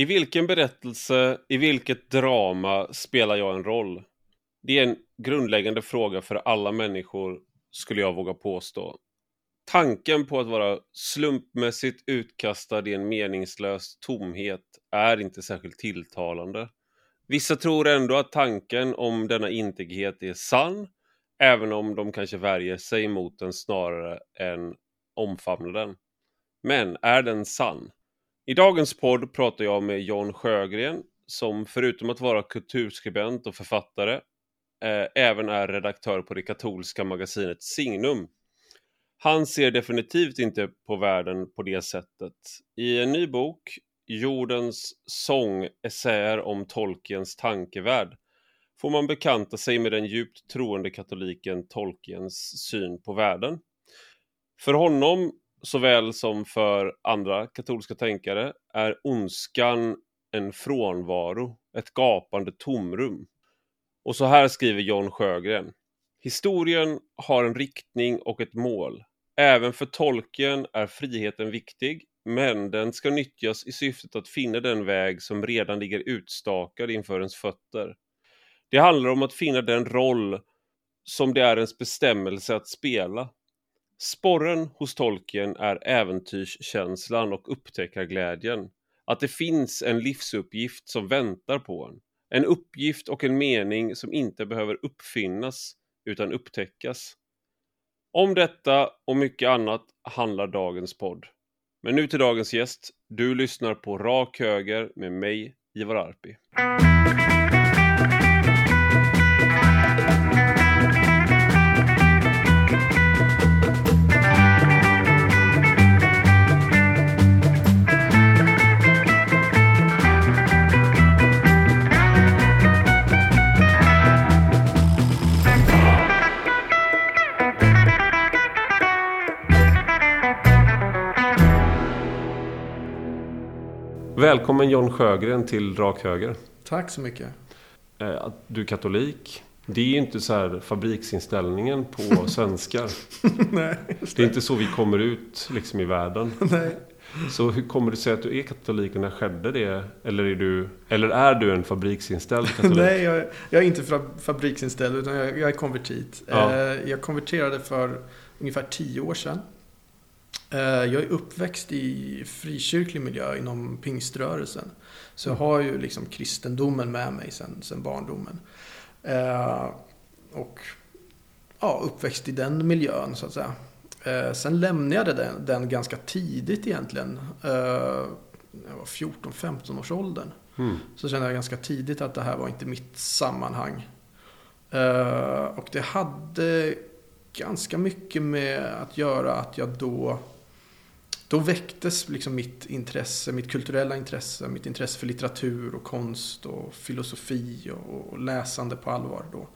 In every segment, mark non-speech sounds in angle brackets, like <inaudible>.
I vilken berättelse, i vilket drama spelar jag en roll? Det är en grundläggande fråga för alla människor, skulle jag våga påstå. Tanken på att vara slumpmässigt utkastad i en meningslös tomhet är inte särskilt tilltalande. Vissa tror ändå att tanken om denna integritet är sann, även om de kanske värjer sig mot den snarare än omfamnar den. Men är den sann? I dagens podd pratar jag med John Sjögren som förutom att vara kulturskribent och författare eh, även är redaktör på det katolska magasinet Signum. Han ser definitivt inte på världen på det sättet. I en ny bok, Jordens sång, essäer om Tolkiens tankevärld, får man bekanta sig med den djupt troende katoliken Tolkiens syn på världen. För honom såväl som för andra katolska tänkare är ondskan en frånvaro, ett gapande tomrum. Och så här skriver John Sjögren. Historien har en riktning och ett mål. Även för tolken är friheten viktig, men den ska nyttjas i syftet att finna den väg som redan ligger utstakad inför ens fötter. Det handlar om att finna den roll som det är ens bestämmelse att spela. Sporren hos tolken är äventyrskänslan och upptäckarglädjen. Att det finns en livsuppgift som väntar på en. En uppgift och en mening som inte behöver uppfinnas utan upptäckas. Om detta och mycket annat handlar dagens podd. Men nu till dagens gäst. Du lyssnar på Rak Höger med mig, Ivar Arpi. Välkommen John Sjögren till Rak Höger. Tack så mycket. Eh, Du är katolik. Det är ju inte så här fabriksinställningen på <laughs> svenskar. <laughs> Nej, Det är inte så vi kommer ut liksom i världen. <laughs> Nej. Så hur kommer det sig att du är katolik och när skedde det? Eller är du, eller är du en fabriksinställd katolik? Nej, jag, jag är inte fabriksinställd utan jag, jag är konvertit. Ja. Eh, Jag konverterade för ungefär tio år sedan. Eh, Jag är uppväxt i frikyrklig miljö inom pingströrelsen. Så jag har ju liksom kristendomen med mig sedan, sedan barndomen. Eh, Och ja, uppväxt i den miljön så att säga. Eh, Sen lämnade jag den, den ganska tidigt egentligen. Jag var 14-15 års åldern. Mm. Så kände jag ganska tidigt att det här var inte mitt sammanhang. Och det hade ganska mycket med att göra att jag då då väcktes liksom mitt intresse, mitt kulturella intresse, mitt intresse för litteratur och konst och filosofi och, och läsande på allvar då.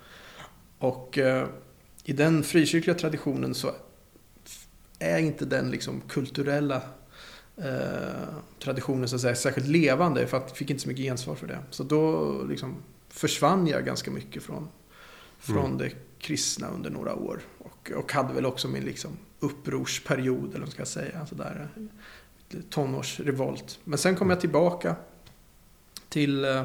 Och eh, i den frikyrkliga traditionen så är inte den liksom kulturella eh, traditionen så att säga, särskilt levande för att jag fick inte så mycket gensvar för det. Så då liksom försvann jag ganska mycket från, från Mm. det kristna under några år. Och, och hade väl också min liksom upprorsperiod, eller vad ska säga. Sådär, tonårsrevolt. Men sen kom jag tillbaka till, eh,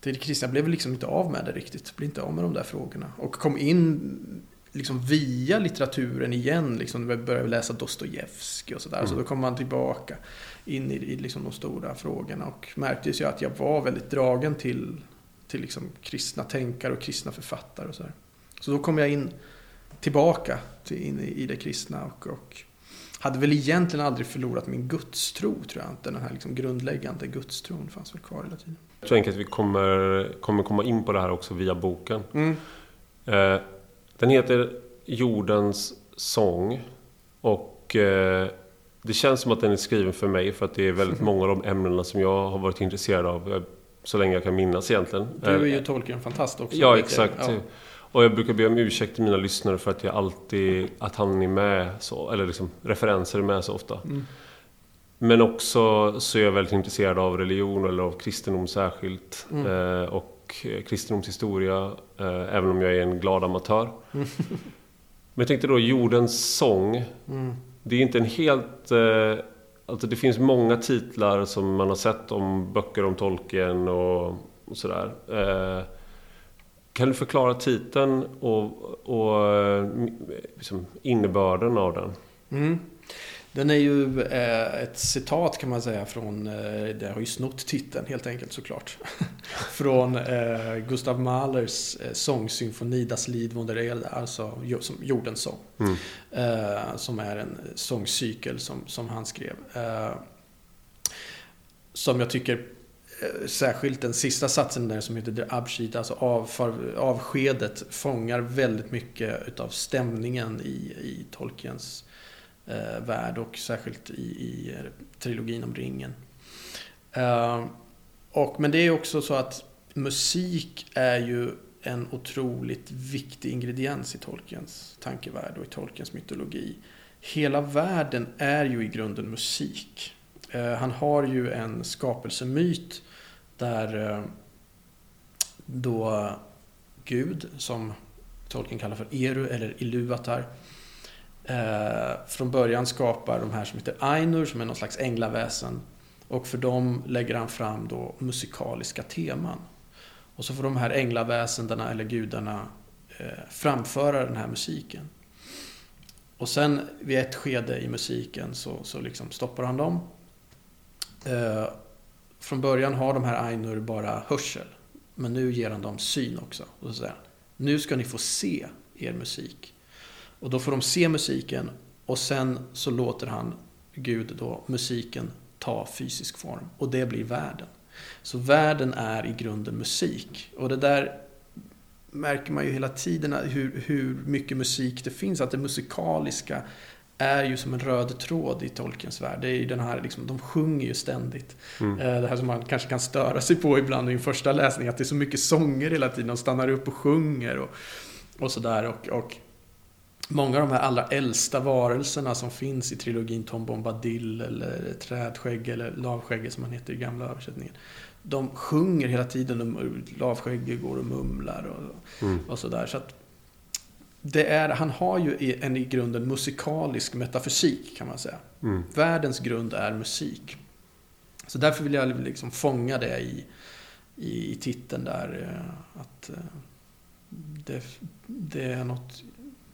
till kristna. Jag blev liksom inte av med det riktigt. Blev inte av med de där frågorna. Och kom in liksom via litteraturen igen. Liksom, jag började läsa Dostojevskij och sådär. Så Mm. då kom man tillbaka in i, i liksom de stora frågorna. Och märkte ju att jag var väldigt dragen till, till liksom kristna tänkare och kristna författare. Och så, där. så då kom jag in tillbaka till, in i, det kristna. Och, och hade väl egentligen aldrig förlorat min gudstro, tror jag inte. Den här liksom grundläggande gudstron fanns väl kvar hela tiden. Jag tror enkelt att vi kommer, kommer komma in på det här också via boken. Mm. Eh, den heter Jordens sång. Och eh, det känns som att den är skriven för mig för att det är väldigt <laughs> många av de ämnena som jag har varit intresserad av eh, så länge jag kan minnas egentligen. Du är ju Eh, Tolkien fantast också. Ja, exakt. Ja. Och jag brukar be om ursäkt till mina lyssnare för att jag alltid, att han är med så, eller liksom referenser är med så ofta. Mm. Men också så är jag väldigt intresserad av religion eller av kristendom särskilt. Mm. Eh, och kristendomshistoria, eh, även om jag är en glad amatör. Mm. Men jag tänkte då, jordens sång. Mm. Det är inte en helt eh, alltså det finns många titlar som man har sett om böcker om Tolkien och, och sådär. Eh, kan du förklara titeln och, och eh, liksom innebörden av den? Mm. Den är ju eh, ett citat kan man säga från, eh, det har ju snott titeln helt enkelt såklart. <laughs> från Gustav Mahlers sångsymfoni Das Lied von der Erde, alltså Jordens sång. Mm. Som är en sångcykel som, som han skrev. Som jag tycker Eh, särskilt den sista satsen där som heter Der Abschied, alltså avfar, avskedet, fångar väldigt mycket utav stämningen i, i Tolkiens eh, värld och särskilt i, i eh, trilogin om ringen. Eh, och, men det är också så att musik är ju en otroligt viktig ingrediens i Tolkiens tankevärld och i Tolkiens mytologi. Hela världen är ju i grunden musik. Eh, han har ju en skapelsemyt där eh, då Gud, som Tolkien kallar för Eru eller Iluvatar, eh, från början skapar de här som heter Ainur, som är någon slags änglaväsen. Och för dem lägger han fram då musikaliska teman. Och så får de här änglaväsendena eller gudarna framföra den här musiken. Och sen vid ett skede i musiken så, så liksom stoppar han dem. Eh, från början har de här Ainur bara hörsel. Men nu ger han dem syn också. Och så säger han, nu ska ni få se er musik. Och då får de se musiken och sen så låter han Gud då musiken ta fysisk form. Och det blir världen. Så världen är i grunden musik. Och det där märker man ju hela tiden hur, hur mycket musik det finns. Att det musikaliska är ju som en röd tråd i Tolkiens värld. Det är ju den här, liksom, de sjunger ju ständigt. Mm. Eh, det här som man kanske kan störa sig på ibland i en första läsning. Att det är så mycket sånger hela tiden. De stannar upp och sjunger och, och sådär. Och, och många av de här allra äldsta varelserna som finns i trilogin Tom Bombadil eller Trädskägg eller Lavskägge som han heter i gamla översättningen. De sjunger hela tiden, Lavskägge går och mumlar och, mm. och sådär. Så att det är, han har ju en i grunden musikalisk metafysik kan man säga. Mm. Världens grund är musik. Så därför vill jag liksom fånga det i, i, i titeln där. Eh, att eh, det, det är något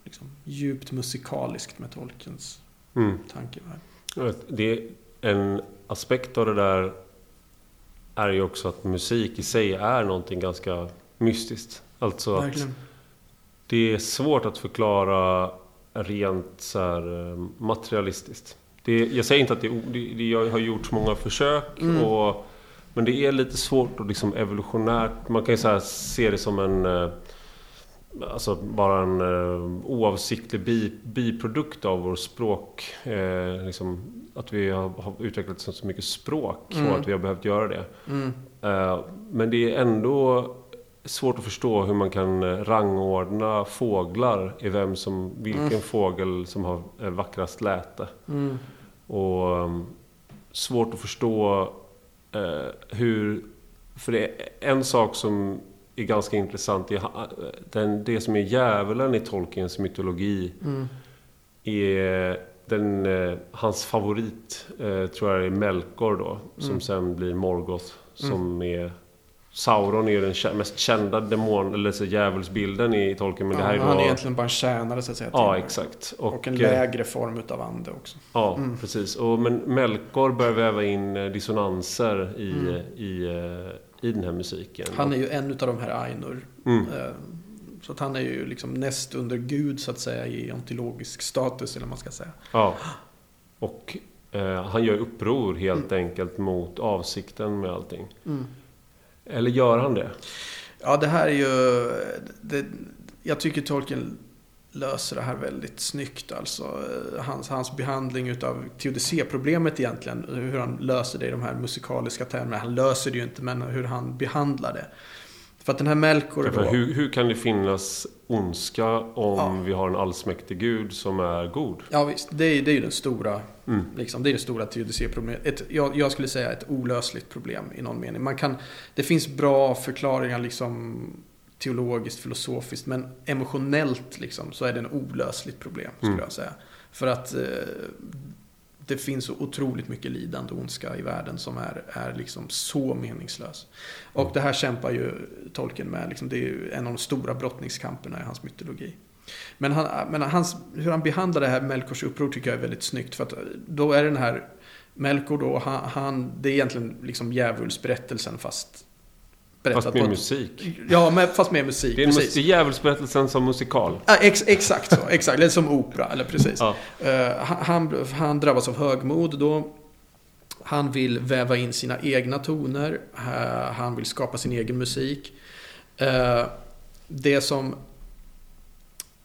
liksom, djupt musikaliskt med Tolkiens mm. tankevärld. Det är en aspekt av det där är ju också att musik i sig är någonting ganska mystiskt. Alltså Verkligen. att det är svårt att förklara rent så här, eh, materialistiskt. Det, jag säger inte att det, det, det har gjorts många försök. Mm. Och, men det är lite svårt och liksom evolutionärt. Man kan ju så se det som en eh, Alltså bara en uh, oavsiktlig bi, biprodukt av vår språk. Eh, liksom, att vi har, har utvecklat så mycket språk mm. och att vi har behövt göra det. Mm. Eh, men det är ändå svårt att förstå hur man kan eh, rangordna fåglar i vem som, vilken mm. fågel som har eh, vackrast läte. Mm. Och um, svårt att förstå uh, hur... För det är en sak som är ganska intressant. Den, det som är djävulen i Tolkiens mytologi mm. är den, eh, hans favorit, eh, tror jag är Melkor då. Som mm. sen blir Morgoth. Som mm. är Sauron är ju den mest kända demon, eller så djävulsbilden i Tolkien. Men ja, det här är han då... är egentligen bara en tjänare så att säga. Ja, exakt. Och, och en lägre form utav ande också. Ja, mm. precis. Och, men Melkor börjar väva in eh, dissonanser i, mm. i i den här musiken. Han är ju en av de här Ainur. Mm. Eh, så att han är ju liksom näst under Gud så att säga i ontologisk status eller vad man ska säga. Ja. Och eh, han gör uppror helt mm. enkelt mot avsikten med allting. Eller gör han det? Ja, det här är ju... Det, jag tycker Tolkien löser det här väldigt snyggt. Alltså, eh, hans, hans behandling utav teodicéproblemet egentligen. Hur han löser det i de här musikaliska termerna. Han löser det ju inte, men hur han behandlar det. För att den här Melkor... Då... Hur, hur, kan det finnas ondska om ja. vi har en allsmäktig gud som är god? Ja visst, det är, det är ju den stora, mm. liksom, det är det stora teodicé-problemet. Jag, jag, skulle säga ett olösligt problem i någon mening. Man kan, det finns bra förklaringar liksom teologiskt, filosofiskt, men emotionellt liksom, så är det en olösligt problem, skulle mm. jag säga. För att eh, det finns så otroligt mycket lidande och ondska i världen som är, är liksom så meningslös. Och Mm. det här kämpar ju Tolkien med. Liksom, det är en av de stora brottningskamperna i hans mytologi. Men, han, men hans, hur han behandlar det här Melkors uppror tycker jag är väldigt snyggt. För att då är den här Melkor då, han, han, det är egentligen liksom djävulsberättelsen fast berättat Fast på med ett- musik. Ja, men, fast med musik. Det är, precis. det är djävulsberättelsen som musikal. Ja, ex, exakt så, exakt. Eller som opera, eller precis. Ja. Eh, han, han drabbas av högmod då. Han vill väva in sina egna toner. Eh, han vill skapa sin egen musik. Eh, det som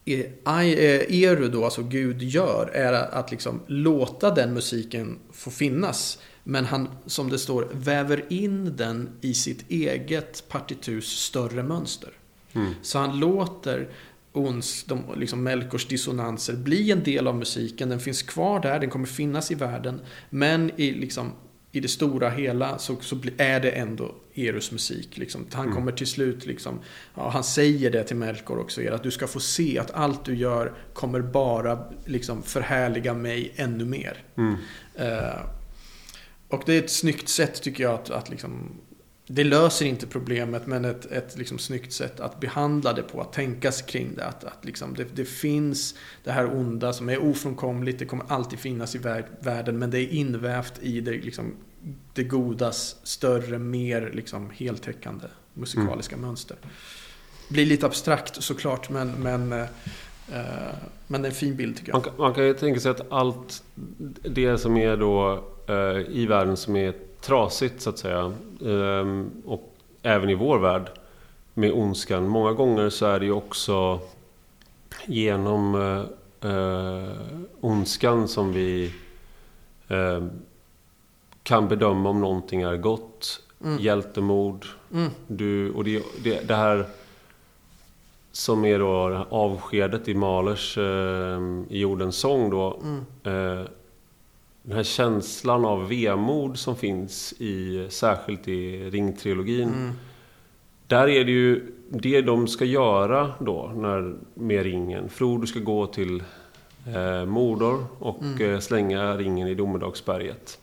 Eru då, alltså Gud, gör är att liksom låta den musiken få finnas. Men han, som det står, väver in den i sitt eget partiturs större mönster. Mm. Så han låter ons, de, liksom Melkors dissonanser bli en del av musiken. Den finns kvar där, den kommer finnas i världen. Men i, liksom, i det stora hela så, så är det ändå Erus musik. Liksom. Han Mm. kommer till slut, liksom, ja, han säger det till Melkor också, att du ska få se att allt du gör kommer bara liksom, förhärliga mig ännu mer. Mm. Eh, och det är ett snyggt sätt tycker jag att, att liksom, det löser inte problemet men ett, ett liksom snyggt sätt att behandla det på, att tänka sig kring det. Att, att liksom det, det finns det här onda som är ofrånkomligt, det kommer alltid finnas i vär, världen men det är invävt i det, liksom, det godas större, mer liksom, heltäckande musikaliska mönster. Blir lite abstrakt såklart men, men, eh, eh, men det är en fin bild tycker jag. Man, kan- man kan ju tänka sig att allt det som är då i världen som är trasigt så att säga. ehm, och även i vår värld med ondskan. Många gånger så är det ju också genom eh, eh, ondskan som vi eh, kan bedöma om någonting är gott. Mm. Hjältemod. Mm. Du, och det, det, det här som är då avskedet i Mahlers eh, i Jordens sång då. Mm. Eh, den här känslan av vemod som finns i, särskilt i Ringtrilogin. Mm. Där är det ju det de ska göra då när, med ringen. Frodo ska gå till eh, Mordor och Mm. eh, slänga ringen i Domedagsberget.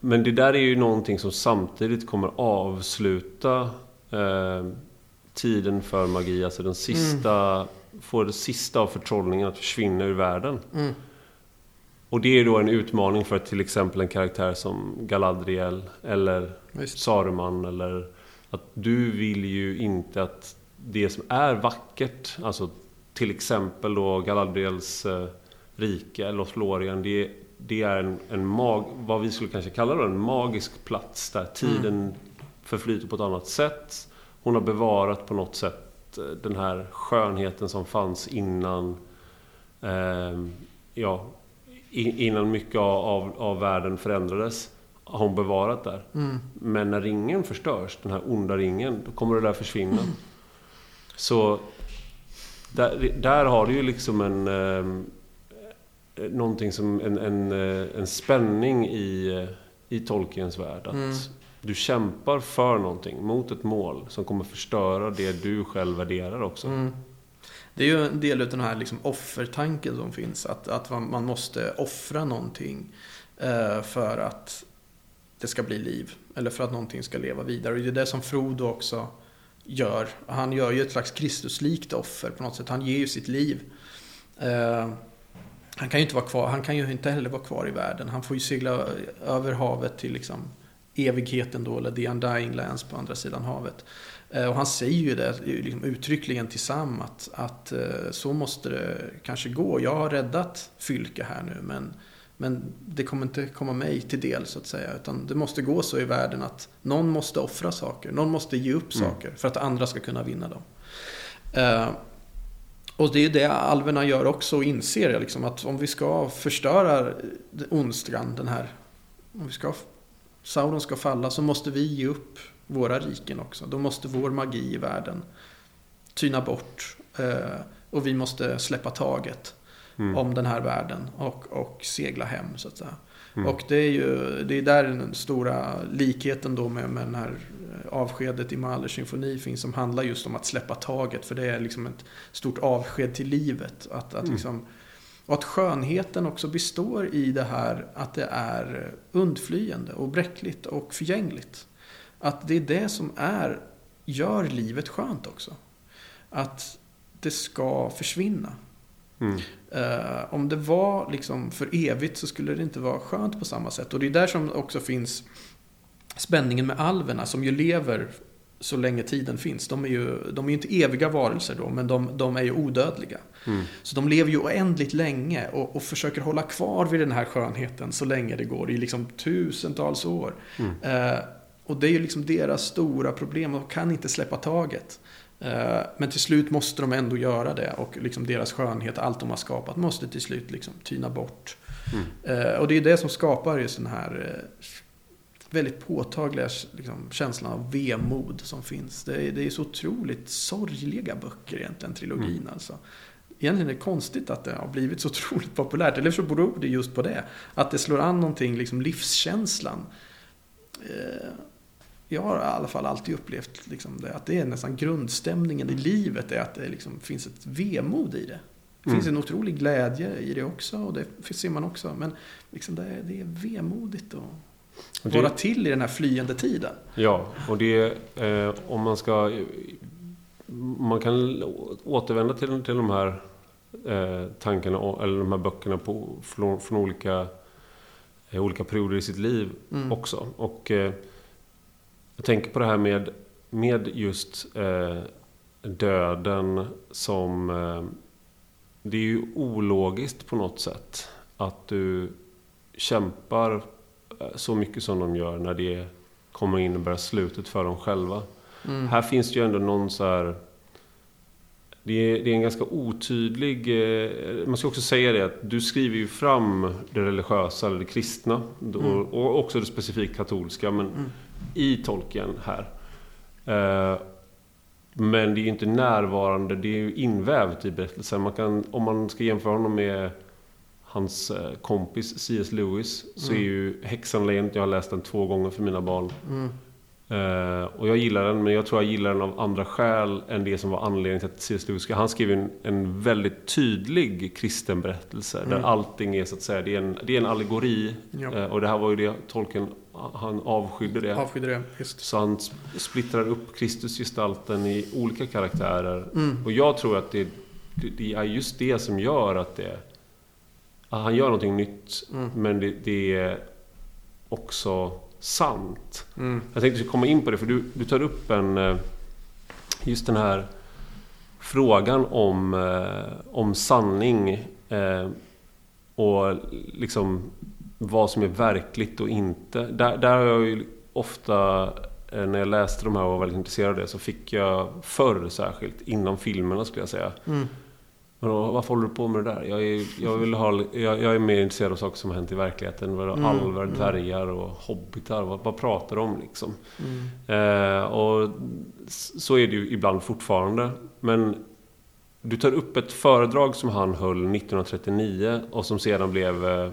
Men det där är ju någonting som samtidigt kommer avsluta eh, tiden för magi. Alltså den sista, får det sista av förtrollningen att försvinna ur världen. Mm. Och det är då en utmaning för till exempel en karaktär som Galadriel eller Visst. Saruman eller att du vill ju inte att det som är vackert, alltså till exempel då Galadriels eh, rike, Lothlorien, det, det är en, en mag, vad vi skulle kanske kalla då en magisk plats där tiden förflyter på ett annat sätt. Hon har bevarat på något sätt eh, den här skönheten som fanns innan eh, ja, innan mycket av, av, av världen förändrades har hon bevarat där. Mm. Men när ringen förstörs, den här onda ringen, då kommer det där försvinna. Så där, där har du ju liksom en... Eh, någonting som en, en, eh, en spänning i, i Tolkiens värld. Att Mm. du kämpar för någonting, mot ett mål som kommer förstöra det du själv värderar också. Mm. Det är ju en del av den här liksom offertanken som finns. Att, att man, man måste offra någonting eh, för att det ska bli liv. Eller för att någonting ska leva vidare. Och det är det som Frodo också gör. Han gör ju ett slags Kristuslikt offer på något sätt. Han ger ju sitt liv. Eh, han kan ju inte vara kvar. Han kan ju inte heller vara kvar i världen. Han får ju segla över havet till liksom evigheten då, eller the undying lands på andra sidan havet. Eh, Och han säger ju det liksom uttryckligen till Sam att, att eh, så måste det kanske gå. Jag har räddat Fylke här nu men, men det kommer inte komma mig till del så att säga. Utan det måste gå så i världen att någon måste offra saker. Någon måste ge upp Mm. saker för att andra ska kunna vinna dem. Eh, och det är det alverna gör också och inser liksom att om vi ska förstöra ondskan, den här, om vi ska, Sauron ska falla så måste vi ge upp våra riken också. Då måste vår magi i världen tyna bort eh, och vi måste släppa taget Mm. om den här världen och, och segla hem så att säga. Mm. Och det är ju det är där den stora likheten då med, med den här eh, avskedet i Mahlers symfoni finns som handlar just om att släppa taget för det är liksom ett stort avsked till livet. Att, att Mm. liksom Och att skönheten också består i det här att det är undflyende och bräckligt och förgängligt. Att det är det som är, gör livet skönt också. Att det ska försvinna. Mm. Uh, om det var liksom för evigt så skulle det inte vara skönt på samma sätt. Och det är där som också finns spänningen med alverna som ju lever så länge tiden finns. De är ju, de är inte eviga varelser då, men de, de är ju odödliga. Mm. Så de lever ju oändligt länge och, och, försöker hålla kvar vid den här skönheten så länge det går, i liksom tusentals år. Mm. Uh, och det är ju liksom deras stora problem, de kan inte släppa taget. Uh, men till slut måste de ändå göra det och liksom deras skönhet, allt de har skapat, måste till slut liksom tyna bort. Mm. Uh, och det är det som skapar just den här väldigt påtagliga liksom, känslan av vemod som finns. Det är, det är så otroligt sorgliga böcker egentligen, trilogin mm. alltså. Egentligen är det konstigt att det har blivit så <laughs> otroligt populärt. Eller så beror det just på det. Att det slår an någonting, liksom livskänslan. Jag har i alla fall alltid upplevt liksom det, att det är nästan grundstämningen i livet. Är att det liksom finns ett vemod i det. Det finns mm. en otrolig glädje i det också. Och det ser man också. Men liksom det, är, det är vemodigt. Det, vara till i den här flyende tiden. Ja, och det eh, om man ska... Man kan återvända till, till de här eh, tankarna, eller de här böckerna på, från, från olika, eh, olika perioder i sitt liv mm. också. Och eh, jag tänker på det här med, med just eh, döden som... Eh, det är ju ologiskt på något sätt att du kämpar Eh, så mycket som de gör när det kommer in och börjar slutet för dem själva. Mm. Här finns det ju ändå någon så här... Det är, det är en ganska otydlig... Eh, man ska också säga det att du skriver ju fram det religiösa eller det kristna. Mm. Och, och, också det specifikt katolska. Men mm. I tolken här. Eh, men det är ju inte närvarande, det är ju invävt i berättelsen. Man kan, om man ska jämföra honom med hans eh, kompis C.S. Lewis så mm. är ju Häxan Lejonet, jag har läst den två gånger för mina barn. Mm. Uh, och jag gillar den, men jag tror jag gillar den av andra skäl än det som var anledningen till att C.S. Lewis Han skrev en, en väldigt tydlig kristen berättelse. Mm. Där allting är så att säga, det är en, det är en allegori. Ja. Uh, och det här var ju det tolken, han avskydde det. Avskydde det just. Så han splittrar upp Kristusgestalten i olika karaktärer. Mm. Och jag tror att det, det, det, är just det som gör att det han gör någonting nytt, mm. men det, det, är också sant. Mm. Jag tänkte komma in på det, för du, du tar upp en... Eh, just den här frågan om, eh, om sanning eh, och liksom vad som är verkligt och inte. Där, där har jag ju ofta, när jag läste de här och var väldigt intresserad av det, så fick jag förr särskilt, inom filmerna skulle jag säga, mm men varför håller du på med det där? Jag är, jag vill ha, jag, jag är mer intresserad av saker som har hänt i verkligheten. Mm, alvar, mm. dvärgar och hobbitar. Vad, vad pratar de om liksom? Mm. Eh, och så är det ju ibland fortfarande. Men du tar upp ett föredrag som han höll 1939 och som sedan blev eh,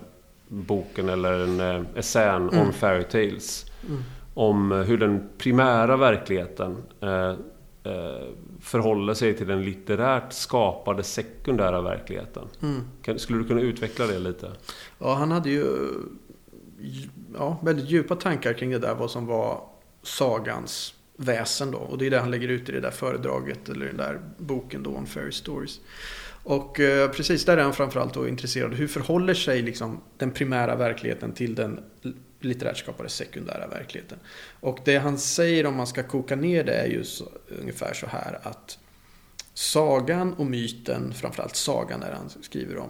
boken eller en eh, essän mm. om fairy tales. Mm. Om hur den primära verkligheten eh, eh, förhåller sig till den litterärt skapade sekundära verkligheten. Mm. skulle du kunna utveckla det lite? Ja, han hade ju ja, väldigt djupa tankar kring det där, vad som var sagans väsen då. Och det är det han lägger ut i det där föredraget, eller den där boken då om Fairy Stories. Och eh, precis där är han framförallt då intresserad. Hur förhåller sig liksom den primära verkligheten till den litterärt skapade sekundära verkligheten. Och det han säger om man ska koka ner det är ju så, ungefär så här att sagan och myten, framförallt sagan där han skriver om,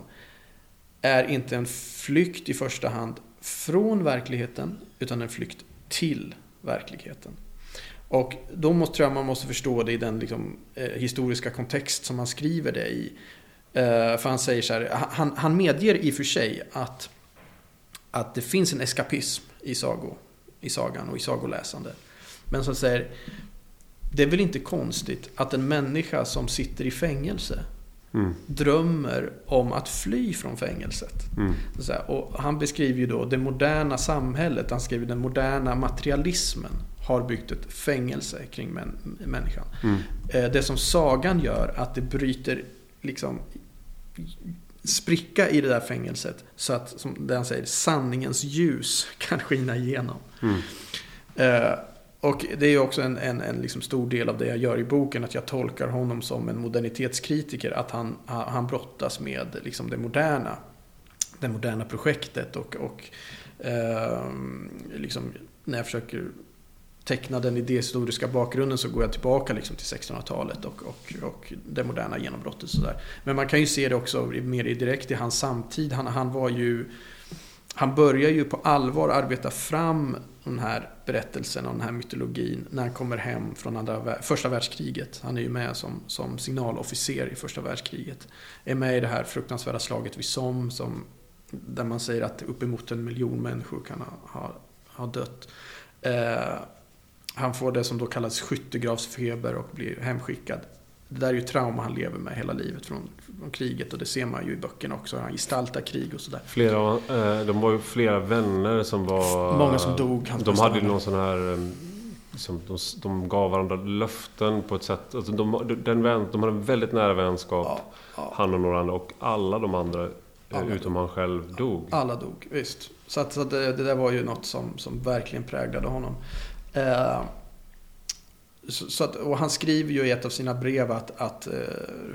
är inte en flykt i första hand från verkligheten, utan en flykt till verkligheten. Och då måste, tror jag man måste förstå det i den liksom, eh, historiska kontext som han skriver det i. Eh, för han säger så här, han, han medger i och för sig att att det finns en eskapism i, sago, i sagan och i sagoläsande. Men som säger, det är väl inte konstigt att en människa som sitter i fängelse mm. drömmer om att fly från fängelset. Mm. Och han beskriver ju då det moderna samhället, han skriver den moderna materialismen har byggt ett fängelse kring män, människan. Mm. Eh, det som sagan gör, att det bryter liksom spricka i det där fängelset. Så att, som han säger, sanningens ljus <laughs> kan skina igenom. Mm. Eh, och det är också en, en, en liksom stor del av det jag gör i boken, att jag tolkar honom som en modernitetskritiker. Att han, han brottas med liksom det moderna. Det moderna projektet och, och eh, liksom, när jag försöker teckna den idéhistoriska bakgrunden så går jag tillbaka liksom till 1600-talet och, och, och det moderna genombrottet. Sådär. Men man kan ju se det också mer direkt i hans samtid. Han, han var ju han börjar ju på allvar arbeta fram den här berättelsen och den här mytologin när han kommer hem från andra, första världskriget. Han är ju med som, som signalofficer i första världskriget. Är med i det här fruktansvärda slaget vid Somme som, där man säger att uppemot en miljon människor kan ha, ha, ha dött. Eh, han får det som då kallas skyttegravsfeber och blir hemskickad. Det där är ju trauma han lever med hela livet från, från kriget och det ser man ju i böckerna också. Han gestaltar krig och sådär. Flera, eh, de var ju flera vänner som var... Många som dog. De hade ju någon sån här... Liksom, de, de gav varandra löften på ett sätt. Alltså de, den vän, de hade en väldigt nära vänskap. Ja, ja. Han och några andra. Och alla de andra, eh, alla utom han själv, dog. Alla dog, visst. Så, att, så det, det, där var ju något som, som verkligen präglade honom. Eh, så att, och han skriver ju i ett av sina brev att, att eh,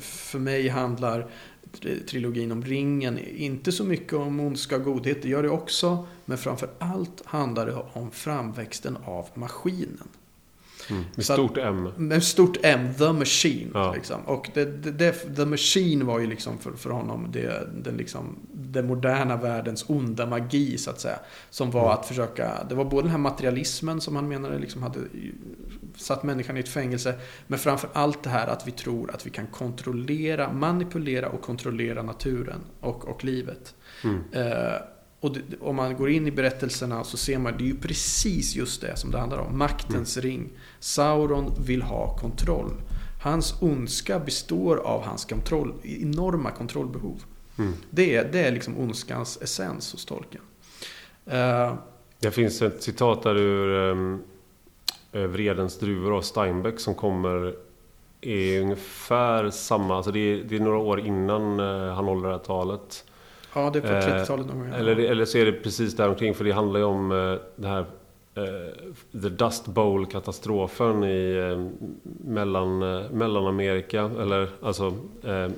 för mig handlar trilogin om ringen inte så mycket om ondska och godhet, det gör det också. Men framför allt handlar det om framväxten av maskinen. Mm, med stort M. Med stort M, The Machine. Ja. Liksom. Och det, det, The Machine var ju liksom för, för honom det, den, liksom, den moderna världens onda magi så att säga. Som var mm. att försöka, det var både den här materialismen som han menade liksom hade satt människan i ett fängelse. Men framför allt det här att vi tror att vi kan kontrollera, manipulera och kontrollera naturen och, och livet. Mm. Eh, och om man går in i berättelserna så ser man, det är ju precis just det som det handlar om. Maktens mm. ring. Sauron vill ha kontroll. Hans ondska består av hans kontroll, enorma kontrollbehov. Mm. Det, är, det är liksom ondskans essens hos tolken. Uh, det finns ett citat där ur um, Vredens druvor av Steinbeck som kommer i ungefär samma, alltså det är, det är några år innan uh, han håller det här talet. Ja, det är på 30-talet någon gång. Eller, eller så är det precis där omkring för det handlar ju om uh, det här The Dust Bowl-katastrofen i mellan, Mellanamerika. Eller alltså eh,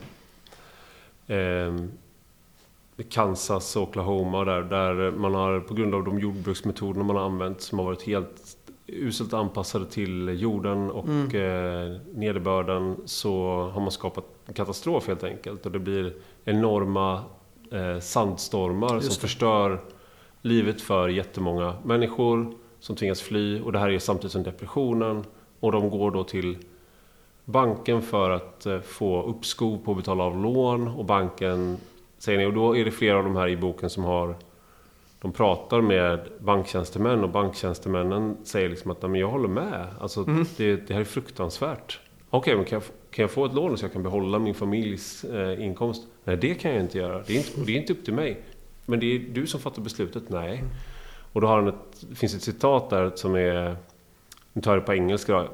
Kansas och Oklahoma där, där man har på grund av de jordbruksmetoderna man har använt som har varit helt uselt anpassade till jorden och mm. eh, nederbörden så har man skapat en katastrof helt enkelt. Och det blir enorma eh, sandstormar Just som det. förstör livet för jättemånga människor som tvingas fly. Och det här är samtidigt som depressionen. Och de går då till banken för att eh, få uppskov på att betala av lån och banken säger ni, och då är det flera av de här i boken som har de pratar med banktjänstemän och banktjänstemännen säger liksom att jag håller med. Alltså, mm. det, det, här är fruktansvärt. Okej, okay, men kan jag, kan jag få ett lån så jag kan behålla min familjs eh, inkomst? Nej, det kan jag inte göra. Det är inte, det är inte upp till mig. Men det är du som fattar beslutet. Nej. Mm. Och då har han ett, finns ett citat där som är, nu tar jag det på engelska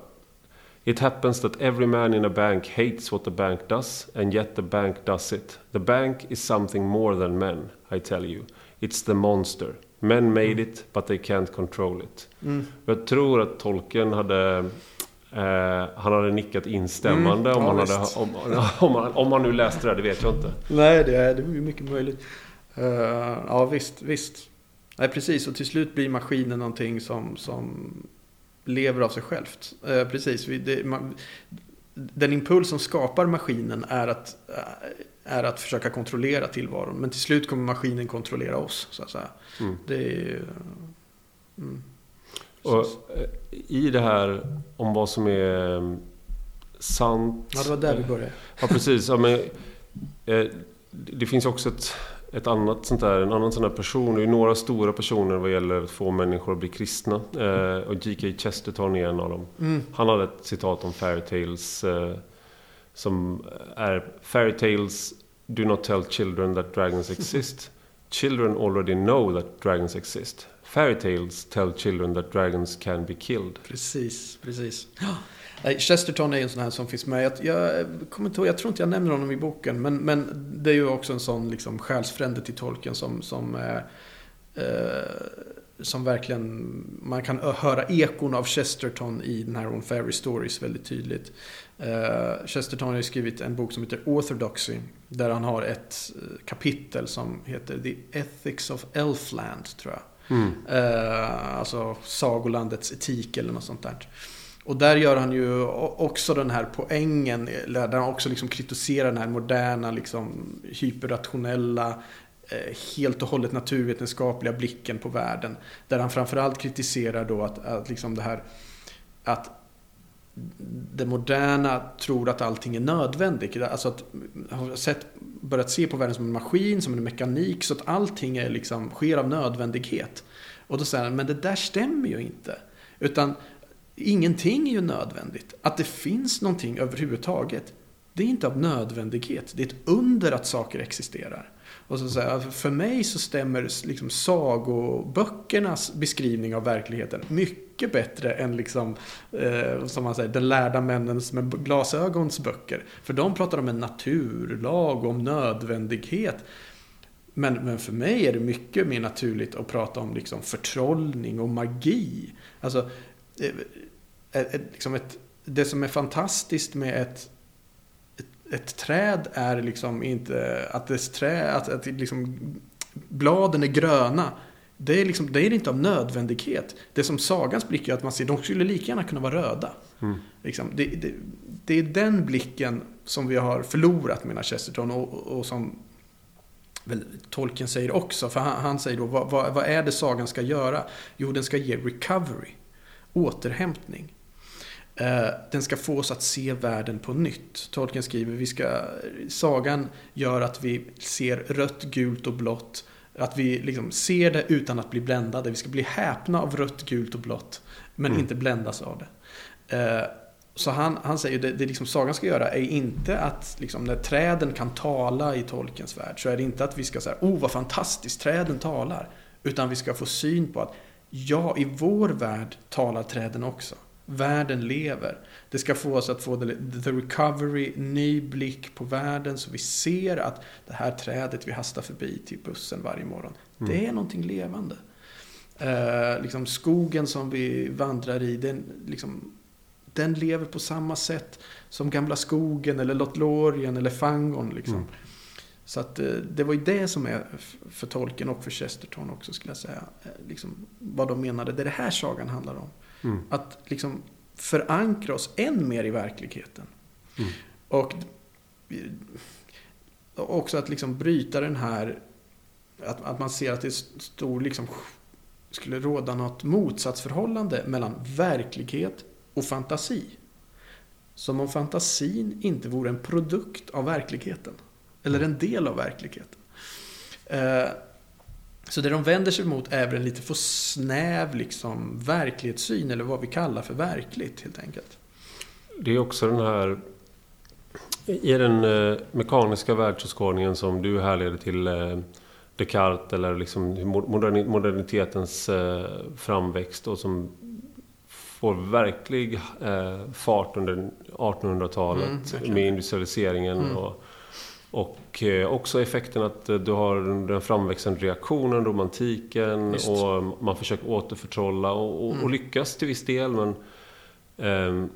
It happens that every man in a bank hates what the bank does, and yet the bank does it. The bank is something more than men, I tell you. It's the monster. Men made it, but they can't control it. Mm. Jag tror att tolken hade Eh, han hade nickat instämmande mm, om, han hade, om, <laughs> om, han, om han nu läste det, det vet jag inte. Nej, det är, det är mycket möjligt. Uh, ja, visst, visst. Nej, precis. Och till slut blir maskinen någonting som, som lever av sig självt. Eh, precis. Vi, det, man, den impuls som skapar maskinen är att, är att försöka kontrollera tillvaron. Men till slut kommer maskinen kontrollera oss. Så att säga. Mm. Det är, mm. Och eh, i det här om vad som är mm, sant. Ja, det var där vi började. Ja, precis. Ja, men, det finns också ett ett annat sånt där, en annan sån där person. Det är några stora personer vad gäller att få människor att bli kristna. Eh, och G.K. Chesterton är en av dem. Mm. Han hade ett citat om fairy tales eh, som är Fairy tales do not tell children that dragons exist. Children already know that dragons exist. Fairy tales tell children that dragons can be killed. Precis, precis. <gasps> Nej, Chesterton är ju en sån här som finns med. Jag, jag, kommer inte ihåg, jag tror inte jag nämner honom i boken. Men, men det är ju också en sån liksom, själsfrände till tolken som, som, eh, eh som verkligen... Man kan höra ekon av Chesterton i den här On Fairy Stories väldigt tydligt. Eh, Chesterton har ju skrivit en bok som heter Orthodoxy. Där han har ett eh, kapitel som heter The Ethics of Elfland, tror jag. Mm. Eh, alltså sagolandets etik eller något sånt där. Och där gör han ju också den här poängen, där han också liksom kritiserar den här moderna, liksom, hyperrationella, eh, helt och hållet naturvetenskapliga blicken på världen. Där han framförallt kritiserar då att, att liksom det här att det moderna tror att allting är nödvändigt. Alltså att har sett, börjat se på världen som en maskin, som en mekanik, så att allting är liksom, sker av nödvändighet. Och då säger han, men det där stämmer ju inte. Utan ingenting är ju nödvändigt. Att det finns någonting överhuvudtaget, det är inte av nödvändighet. Det är ett under att saker existerar. Och så säga, för mig så stämmer liksom sagoböckernas beskrivning av verkligheten mycket bättre än liksom, eh, som man säger, den lärda männens med glasögons böcker. För de pratar om en naturlag och om nödvändighet. Men, men för mig är det mycket mer naturligt att prata om liksom förtrollning och magi. Alltså, eh, eh, liksom ett, det som är fantastiskt med ett ett träd är liksom inte att dess trä, att, att liksom bladen är gröna. Det är, liksom, det är inte av nödvändighet. Det som sagans blick är att man ser, de skulle lika gärna kunna vara röda. Mm. Liksom, det, det, det, är den blicken som vi har förlorat menar Chesterton och, och som väl, tolken säger också. För han, han säger då, vad, vad, vad, är det sagan ska göra? Jo, den ska ge recovery, återhämtning. Eh, den ska få oss att se världen på nytt. Tolkien skriver, vi ska, sagan gör att vi ser rött, gult och blått. Att vi liksom ser det utan att bli bländade. Vi ska bli häpna av rött, gult och blått. Men mm. inte bländas av det. Eh, så han, han säger, det, det liksom sagan ska göra är inte att liksom, när träden kan tala i tolkens värld. Så är det inte att vi ska säga, oh vad fantastiskt, träden talar. Utan vi ska få syn på att ja, i vår värld talar träden också. Världen lever. Det ska få oss att få the recovery, ny blick på världen så vi ser att det här trädet vi hastar förbi till bussen varje morgon, mm. det är någonting levande. Eh, liksom skogen som vi vandrar i, den, liksom, den lever på samma sätt som Gamla skogen eller Lothlorien eller Fangon. Liksom. Mm. Så att eh, det var ju det som är för tolken och för Chesterton också skulle jag säga. Eh, liksom, vad de menade, det är det här sagan handlar om. Mm. Att liksom förankra oss än mer i verkligheten. Mm. Och också att liksom bryta den här, att, att man ser att det stor, liksom, skulle råda något motsatsförhållande mellan verklighet och fantasi. Som om fantasin inte vore en produkt av verkligheten. Eller en del av verkligheten. Eh, så det de vänder sig mot är en lite för snäv liksom, verklighetssyn, eller vad vi kallar för verkligt helt enkelt. Det är också den här... I den eh, mekaniska världsåskådningen som du härleder till eh, Descartes eller liksom modernitetens eh, framväxt och som får verklig fart under 1800-talet mm, med industrialiseringen mm. och och eh, också effekten att eh, du har den framväxande reaktionen, romantiken Just. och man försöker återförtrolla och, och, mm. och, lyckas till viss del. Men eh,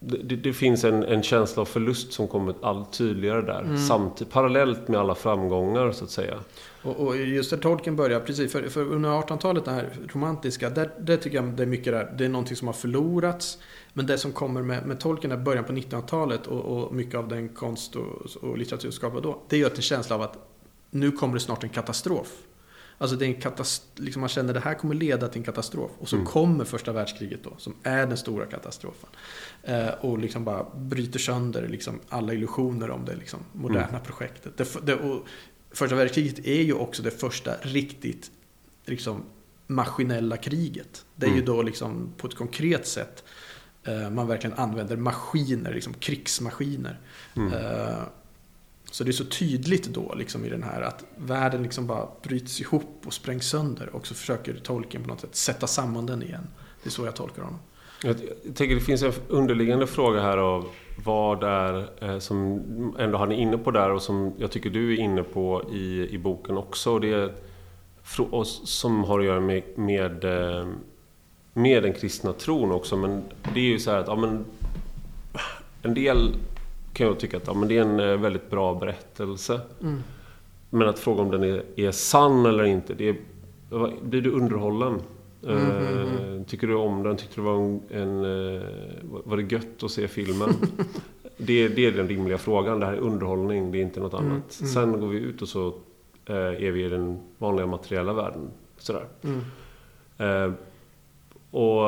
det, det, finns en, en, känsla av förlust som kommer allt tydligare där. Mm. Samtidigt, parallellt med alla framgångar så att säga. Och, och just där Tolkien börjar, precis, för, för under 1800-talet, det här romantiska, där, där tycker jag det är mycket där, det är någonting som har förlorats. Men det som kommer med, med Tolkien är början på 1900-talet och, och, mycket av den konst och, och litteratur skapad då, det gör till en känsla av att nu kommer det snart en katastrof. Alltså det är en katastrof, liksom man känner att det här kommer leda till en katastrof. Och så mm. kommer första världskriget då, som är den stora katastrofen. Eh, och liksom bara bryter sönder liksom alla illusioner om det liksom moderna mm. projektet. Det, det, och första världskriget är ju också det första riktigt liksom, maskinella kriget. Det är mm. ju då liksom på ett konkret sätt eh, man verkligen använder maskiner, liksom krigsmaskiner. Mm. Eh, så det är så tydligt då liksom i den här att världen liksom bara bryts ihop och sprängs sönder. Och så försöker tolken på något sätt sätta samman den igen. Det är så jag tolkar honom. Jag tänker det finns en underliggande fråga här av vad är eh, som ändå han är inne på där och som jag tycker du är inne på i, i boken också. Det är, och som har att göra med, med, eh, med den kristna tron också. Men det är ju så här att ja, men, en del kan jag tycka att ja, men det är en eh, väldigt bra berättelse. Mm. Men att fråga om den är, är sann eller inte, det är, blir du underhållen? Mm, mm, mm. Tycker du om den? Tyckte du var en, en eh, Var det gött att se filmen? <laughs> det, det, är den rimliga frågan. Det här är underhållning, det är inte något mm, annat. Mm. Sen går vi ut och så eh, är vi i den vanliga materiella världen. Sådär. Eh, och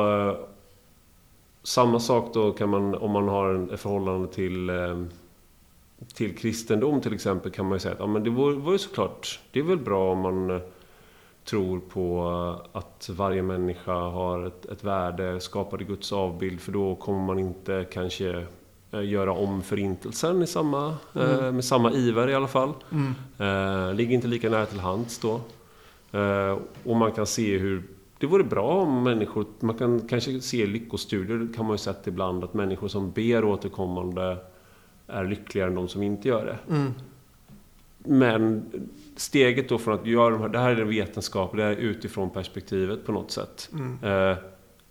samma sak då kan man, om man har en, ett förhållande till eh, till kristendom till exempel kan man ju säga att ja, men det vore, ju såklart, det är väl bra om man eh, tror på att varje människa har ett, ett värde, skapad i Guds avbild, för då kommer man inte kanske eh, göra om förintelsen i samma, mm. med samma iver i alla fall. Mm. ligger inte lika nära till hands då. och man kan se hur det vore bra om människor, man kan kanske se lyckostudier, kan man ju sett ibland, att människor som ber återkommande är lyckligare än de som inte gör det. Mm. Men steget då från att göra de här, det här är den vetenskap, det här är utifrån perspektivet på något sätt. Mm. Eh,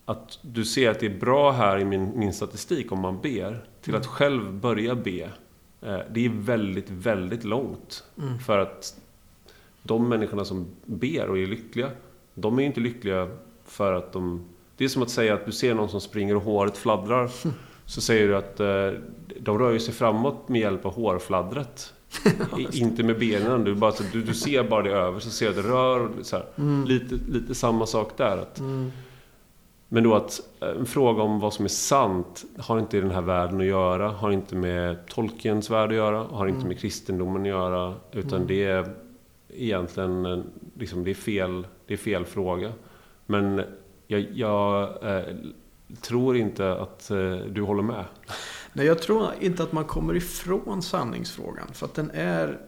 att du ser att det är bra här i min, min statistik om man ber, till att mm. själv börja be. Eh, det är väldigt, väldigt långt. Mm. För att de människorna som ber och är lyckliga, de är ju inte lyckliga för att de... Det är som att säga att du ser någon som springer och håret fladdrar. Så säger du att eh, de rör sig framåt med hjälp av hårfladdret. <laughs> inte med benen. Du, bara, du, du ser bara det över, så ser du att det rör. Så mm. lite, lite samma sak där. Att, mm. Men då att eh, en fråga om vad som är sant har inte i den här världen att göra. Har inte med Tolkiens värld att göra. Har inte mm. med kristendomen att göra. Utan mm. det är egentligen eh, liksom, det är fel, det är fel fråga. Men jag, jag eh, tror inte att eh, du håller med. Nej, jag tror inte att man kommer ifrån sanningsfrågan. För att den är...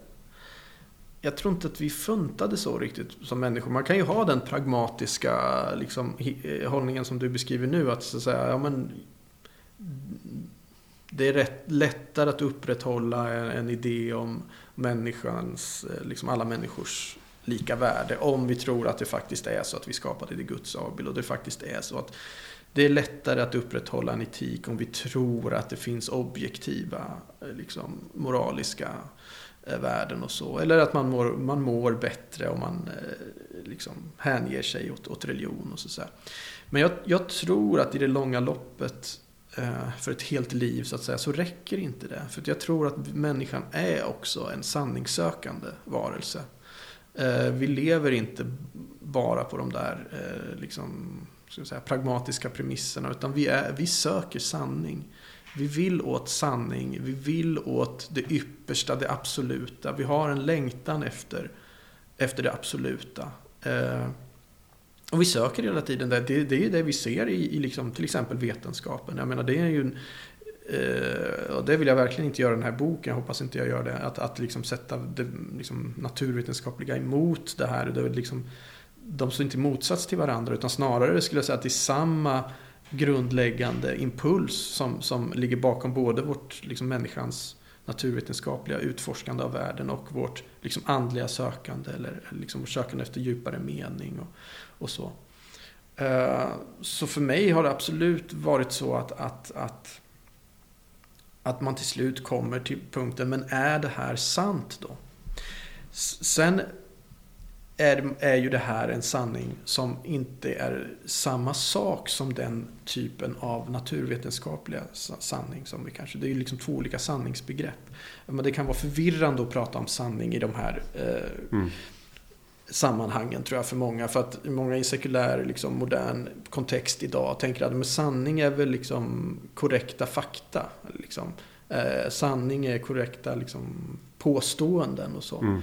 Jag tror inte att vi funtade så riktigt som människor. Man kan ju ha den pragmatiska liksom, eh, hållningen som du beskriver nu. Att, så att säga, ja, men, det är rätt, lättare att upprätthålla en, en idé om människans, eh, liksom alla människors lika värde. Om vi tror att det faktiskt är så att vi skapade det i Guds avbild. Och det faktiskt är så att det är lättare att upprätthålla en etik om vi tror att det finns objektiva eh, liksom, moraliska eh, värden och så. Eller att man mår, man mår bättre om man liksom, hänger sig åt, åt religion och så. Men jag, jag, tror att i det långa loppet Eh, för ett helt liv så att säga, så räcker inte det. För jag tror att människan är också en sanningssökande varelse. Eh, vi lever inte bara på de där eh, liksom, ska säga, pragmatiska premisserna. Utan vi, är, vi söker sanning. Vi vill åt sanning. Vi vill åt det yppersta, det absoluta. Vi har en längtan efter, efter det absoluta. Och vi söker hela tiden det. Det, det är det vi ser i, i liksom, till exempel vetenskapen. Jag menar, det är ju en, eh, och det vill jag verkligen inte göra i den här boken. Jag hoppas inte jag gör det. Att, att liksom sätta det liksom, naturvetenskapliga emot det här. Det är liksom, de står inte i motsats till varandra utan snarare skulle jag säga att det är samma grundläggande impuls som, som ligger bakom både vårt, liksom människans naturvetenskapliga utforskande av världen och vårt liksom andliga sökande eller liksom vårt sökande efter djupare mening och, och så. Eh, så för mig har det absolut varit så att, att, att, att man till slut kommer till punkten, men är det här sant då? Sen är, är ju det här en sanning som inte är samma sak som den typen av naturvetenskapliga sanning som vi kanske, det är ju liksom två olika sanningsbegrepp. Men det kan vara förvirrande att prata om sanning i de här eh, mm sammanhangen tror jag för många. För att många i sekulär, liksom, modern kontext idag tänker att men sanning är väl liksom korrekta fakta. Liksom. Eh, sanning är korrekta liksom, påståenden och så. Mm.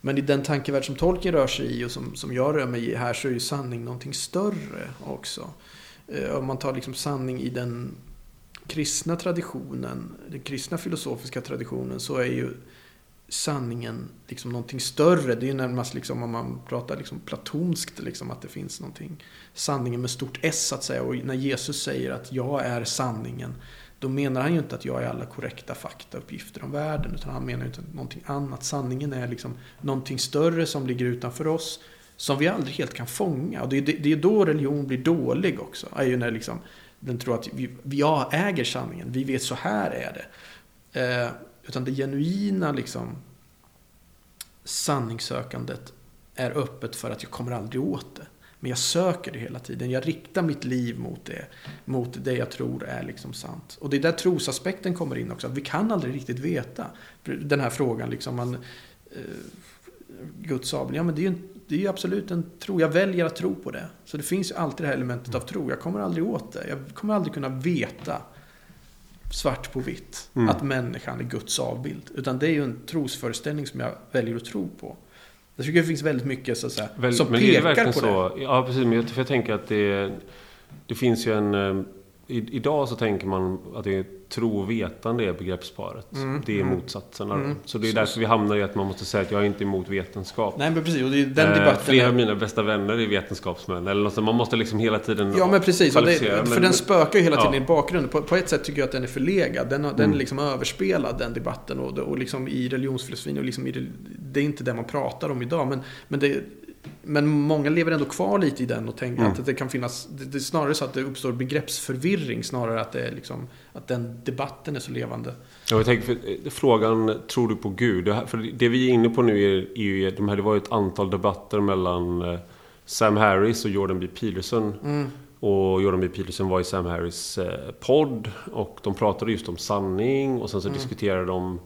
Men i den tankevärld som Tolkien rör sig i och som, som jag rör mig i här så är ju sanning någonting större också. Eh, om man tar liksom sanning i den kristna traditionen, den kristna filosofiska traditionen, så är ju sanningen liksom någonting större. Det är ju närmast liksom om man pratar liksom platonskt, liksom, att det finns någonting. Sanningen med stort S så att säga. Och när Jesus säger att jag är sanningen. Då menar han ju inte att jag är alla korrekta faktauppgifter om världen. Utan han menar ju inte någonting annat. Sanningen är liksom någonting större som ligger utanför oss. Som vi aldrig helt kan fånga. Och det är, det är då religion blir dålig också. Är ju när liksom, den tror att vi, vi äger sanningen. Vi vet så här är det. Eh, utan det genuina liksom, sanningssökandet är öppet för att jag kommer aldrig åt det. Men jag söker det hela tiden. Jag riktar mitt liv mot det. Mot det jag tror är liksom sant. Och det är där trosaspekten kommer in också. Att vi kan aldrig riktigt veta. Den här frågan liksom. Man, eh, Guds sabel. Ja men det är ju det är ju absolut en tro. Jag väljer att tro på det. Så det finns ju alltid det här elementet av tro. Jag kommer aldrig åt det. Jag kommer aldrig kunna veta svart på vitt. Mm. Att människan är Guds avbild. Utan det är ju en trosföreställning som jag väljer att tro på. Jag tycker det finns väldigt mycket så att säga, Väl, som pekar det på så, det. Ja, precis. Men jag, för jag tänker att det, det finns ju en... Eh, I, idag så tänker man att det är tro och vetande är begreppsparet. Mm, det är mm. motsatserna. Mm. Så det är därför vi hamnar i att man måste säga att jag är inte emot vetenskap. Nej men precis, och det är den eh, debatten. Flera av mina bästa vänner är vetenskapsmän. Eller något, man måste liksom hela tiden Ja men precis, det, för men, den spökar ju hela tiden ja. i bakgrunden. På, på, ett sätt tycker jag att den är förlegad. Den, den är mm. liksom överspelad den debatten. Och, och liksom i religionsfilosofin. Och liksom i, det är inte det man pratar om idag. Men, men det, men många lever ändå kvar lite i den och tänker mm. att det kan finnas, det, det är snarare så att det uppstår begreppsförvirring snarare att det är liksom, att den debatten är så levande. Ja, jag tänker, för, eh, frågan, tror du på Gud? För det vi är inne på nu är, är ju, de här, det var ju ett antal debatter mellan eh, Sam Harris och Jordan B. Peterson. Mm. Och Jordan B. Peterson var i Sam Harris eh, podd och de pratade just om sanning och sen så mm. diskuterade de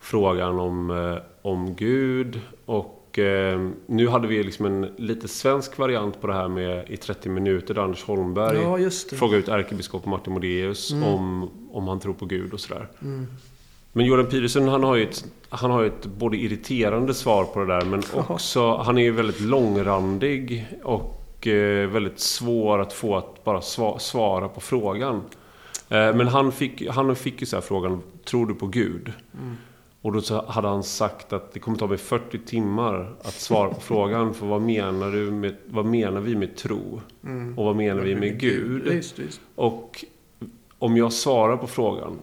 frågan om, om Gud och och eh, nu hade vi liksom en lite svensk variant på det här med i 30 minuter där Anders Holmberg ja, frågade ut ärkebiskop Martin Modéus mm. om, om han tror på Gud och sådär. Mm. Men Jordan Peterson han har ju ett, han har ett både irriterande svar på det där men också, han är ju väldigt långrandig och eh, väldigt svår att få att bara sva, svara på frågan. Eh, men han fick, han fick ju så frågan, tror du på Gud? Mm. Och då hade han sagt att det kommer ta mig 40 timmar att svara på frågan. För vad menar, du med, vad menar vi med tro? Mm. Och vad menar vi med Gud? Just, just. Och om jag svarar på frågan,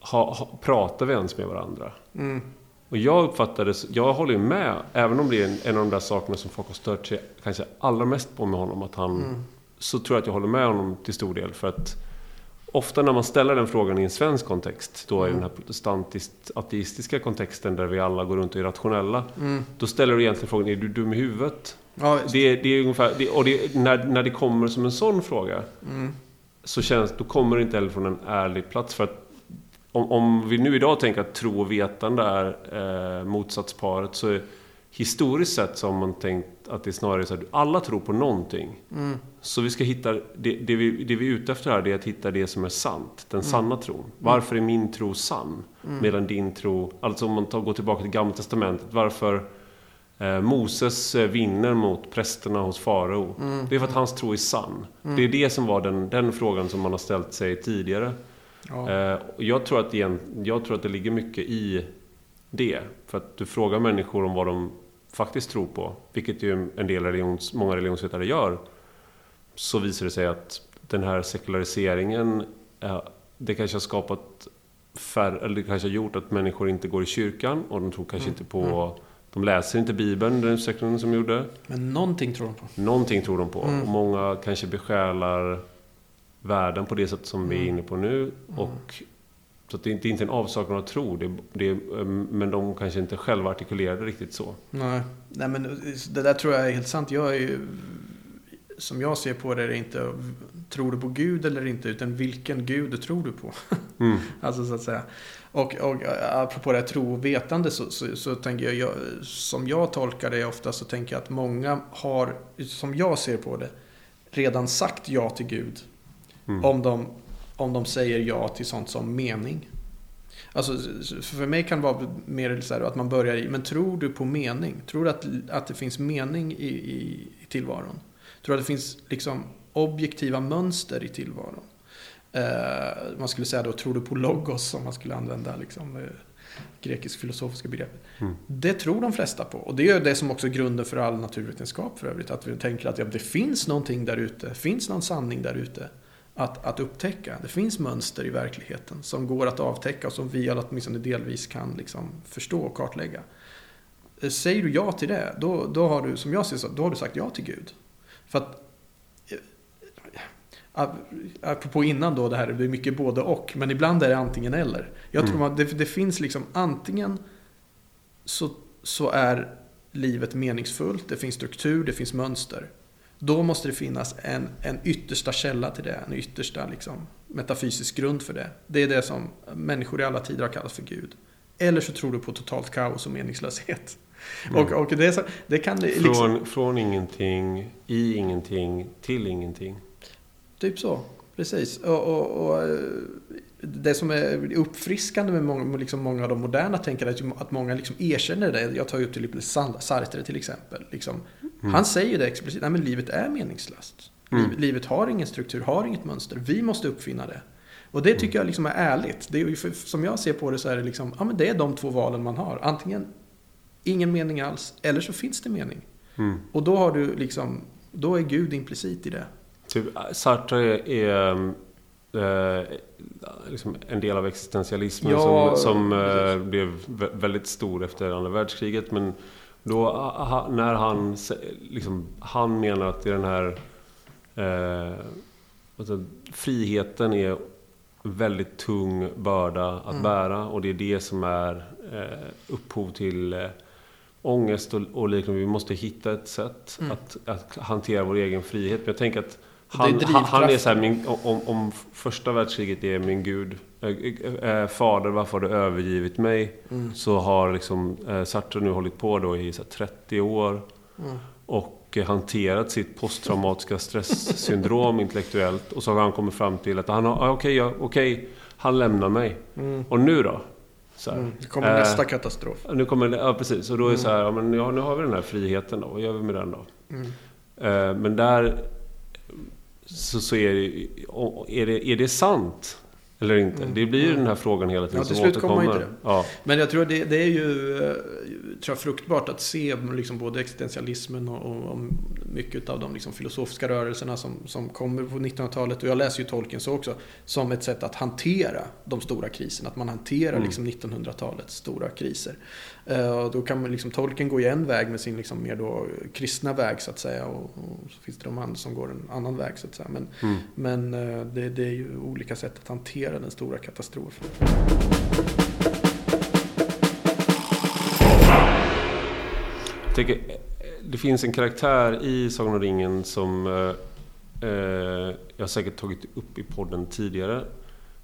ha, ha, pratar vi ens med varandra? Mm. Och jag uppfattade, jag håller med, även om det är en, en, av de där sakerna som folk har stört sig kanske allra mest på med honom. Att han, mm. Så tror jag att jag håller med honom till stor del. För att Ofta när man ställer den frågan i en svensk kontext, då i mm. den här protestantiskt ateistiska kontexten där vi alla går runt och är rationella. Mm. Då ställer du egentligen frågan, är du dum i huvudet? Ja, det, det, är ungefär, det, och det, när, när det kommer som en sån fråga, mm. så känns, då kommer det inte heller från en ärlig plats. För att om, om vi nu idag tänker att tro och vetande är eh, motsatsparet, så är, historiskt sett så har man tänkt att det är snarare så att alla tror på någonting. Mm. Så vi ska hitta, det, det, vi, det vi är ute efter här är att hitta det som är sant, den mm. sanna tron. Varför är min tro sann? Mm. Medan din tro, alltså om man tar, går tillbaka till Gamla Testamentet, varför eh, Moses eh, vinner mot prästerna hos farao. Mm. Det är för att hans tro är sann. Mm. Det är det som var den, den frågan som man har ställt sig tidigare. Ja. Eh, jag, tror att igen, jag tror att det ligger mycket i det. För att du frågar människor om vad de faktiskt tror på, vilket ju en del religions, många religionsvetare gör, så visar det sig att den här sekulariseringen, det kanske har skapat färre, eller det kanske har gjort att människor inte går i kyrkan och de tror kanske mm. inte på mm. De läser inte Bibeln, den utsträckningen som gjorde. Men någonting tror de på. Någonting tror de på. Mm. Och många kanske besjälar världen på det sätt som vi är mm. inne på nu. Mm. Och så det är inte en avsaknad av tro, det, det, men de kanske inte själva artikulerar det riktigt så. Nej. Nej, men det där tror jag är helt sant. Jag är ju, som jag ser på det, är det inte tror du på Gud eller inte, utan vilken Gud tror du på? <laughs> Mm. alltså så att säga. Och, och apropå det här tro och vetande så, så, så, tänker jag, jag, som jag tolkar det ofta så tänker jag att många har, som jag ser på det, redan sagt ja till Gud. Mm. Om de om de säger ja till sånt som mening. Alltså, för mig kan det vara mer så här att man börjar i, men tror du på mening? Tror du att, att det finns mening i, i, i tillvaron? Tror du att det finns liksom objektiva mönster i tillvaron? Eh, man skulle säga då, tror du på logos om man skulle använda liksom, eh, grekisk filosofiska begrepp. Mm. Det tror de flesta på. Och det är det som också är grunden för all naturvetenskap för övrigt. Att vi tänker att ja, det finns någonting där ute. Finns någon sanning där ute. Att, att upptäcka. Det finns mönster i verkligheten som går att avtäcka och som vi alla åtminstone delvis kan liksom förstå och kartlägga. Eh, Säger du ja till det, då, då har du, som jag ser då har du sagt ja till Gud. För att eh, Apropå innan då det här, det är mycket både och. Men ibland är det antingen eller. Jag tror Mm. att det, det finns liksom antingen så, så är livet meningsfullt, det finns struktur, det finns mönster. Då måste det finnas en, en yttersta källa till det, en yttersta liksom, metafysisk grund för det. Det är det som människor i alla tider har kallat för Gud. Eller så tror du på totalt kaos och meningslöshet. Mm. Och, och det, så, det kan liksom... Från, från ingenting, i ingenting, till ingenting. Typ så, precis. Och, och, och eh, det som är uppfriskande med många, liksom många av de moderna tänkarna är att- många liksom erkänner det. Jag tar ju upp till Sartre till exempel. Liksom, Mm. Han säger det explicit, nej men livet är meningslöst. Mm. Liv, livet har ingen struktur, har inget mönster. Vi måste uppfinna det. Och det tycker jag liksom är ärligt. Det är ju för, som jag ser på det så är det liksom, ja men det är de två valen man har. Antingen ingen mening alls, eller så finns det mening. Mm. Och då har du liksom, då är Gud implicit i det. Typ, Sartre är eh, liksom en del av existentialismen Ja, som, som eh, precis. blev vä- väldigt stor efter andra världskriget. Men då, när han, liksom, han menar att det är den här eh, alltså, friheten är väldigt tung börda att Mm. bära och det är det som är eh, upphov till eh, ångest och, och liknande. Vi måste hitta ett sätt Mm. att, att hantera vår egen frihet. Men jag tänker att Det är han, han, han är så här, min, om, om första världskriget är min Gud, fader varför har du övergivit mig? Mm. Så har liksom eh, Sartre nu hållit på då i så här, 30 år Mm. och eh, hanterat sitt posttraumatiska stresssyndrom <laughs> intellektuellt. Och så har han kommit fram till att han har, ah, okej, ja, okej, han lämnar mig. Mm. Och nu då? Så här, Mm. Kommer eh, nästa katastrof. Nu kommer ja precis. Och då är det så Mm. här, ja, men ja, nu har vi den här friheten då. Vad gör vi med den då? Mm. Eh, men där så, så är, det, är, det, är det sant? Eller inte? Mm. Det blir ju Mm. den här frågan hela tiden Ja, till som slut kommer man ju till det. Ja. Men jag tror det, det är ju eh, tror jag, fruktbart att se liksom både existentialismen och, och, mycket av de liksom filosofiska rörelserna som, som kommer på 1900-talet. Och jag läser ju Tolkien så också. Som ett sätt att hantera de stora kriserna. Att man hanterar Mm. liksom 1900-talets stora kriser. Eh, och då kan man liksom, Tolkien gå i en väg med sin liksom mer då kristna väg så att säga. Och, och så finns det de andra som går en annan väg så att säga. Men, Mm. men eh, det, det är ju olika sätt att hantera den stora katastrofen. Eh, det finns en karaktär i Sagan om ringen som eh, eh, jag säkert tagit upp i podden tidigare.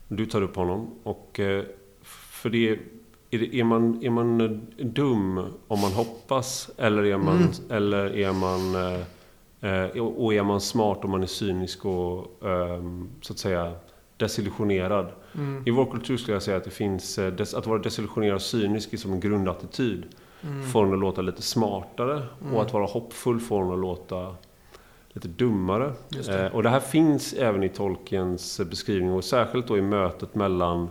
Du tar upp honom. Och eh, för det, är, det, är, man, är man dum om man hoppas? Eller är man, Mm. eller är man eh, eh, och är man smart om man är cynisk och ehm, så att säga desillusionerad? Mm. I vår kultur skulle jag säga att det finns, eh, att vara desillusionerad och cynisk är som en grundattityd. Mm. Får en att låta lite smartare. Mm. Och att vara hoppfull får en att låta lite dummare. Det. Eh, och det här finns även i Tolkiens beskrivning. Och särskilt då i mötet mellan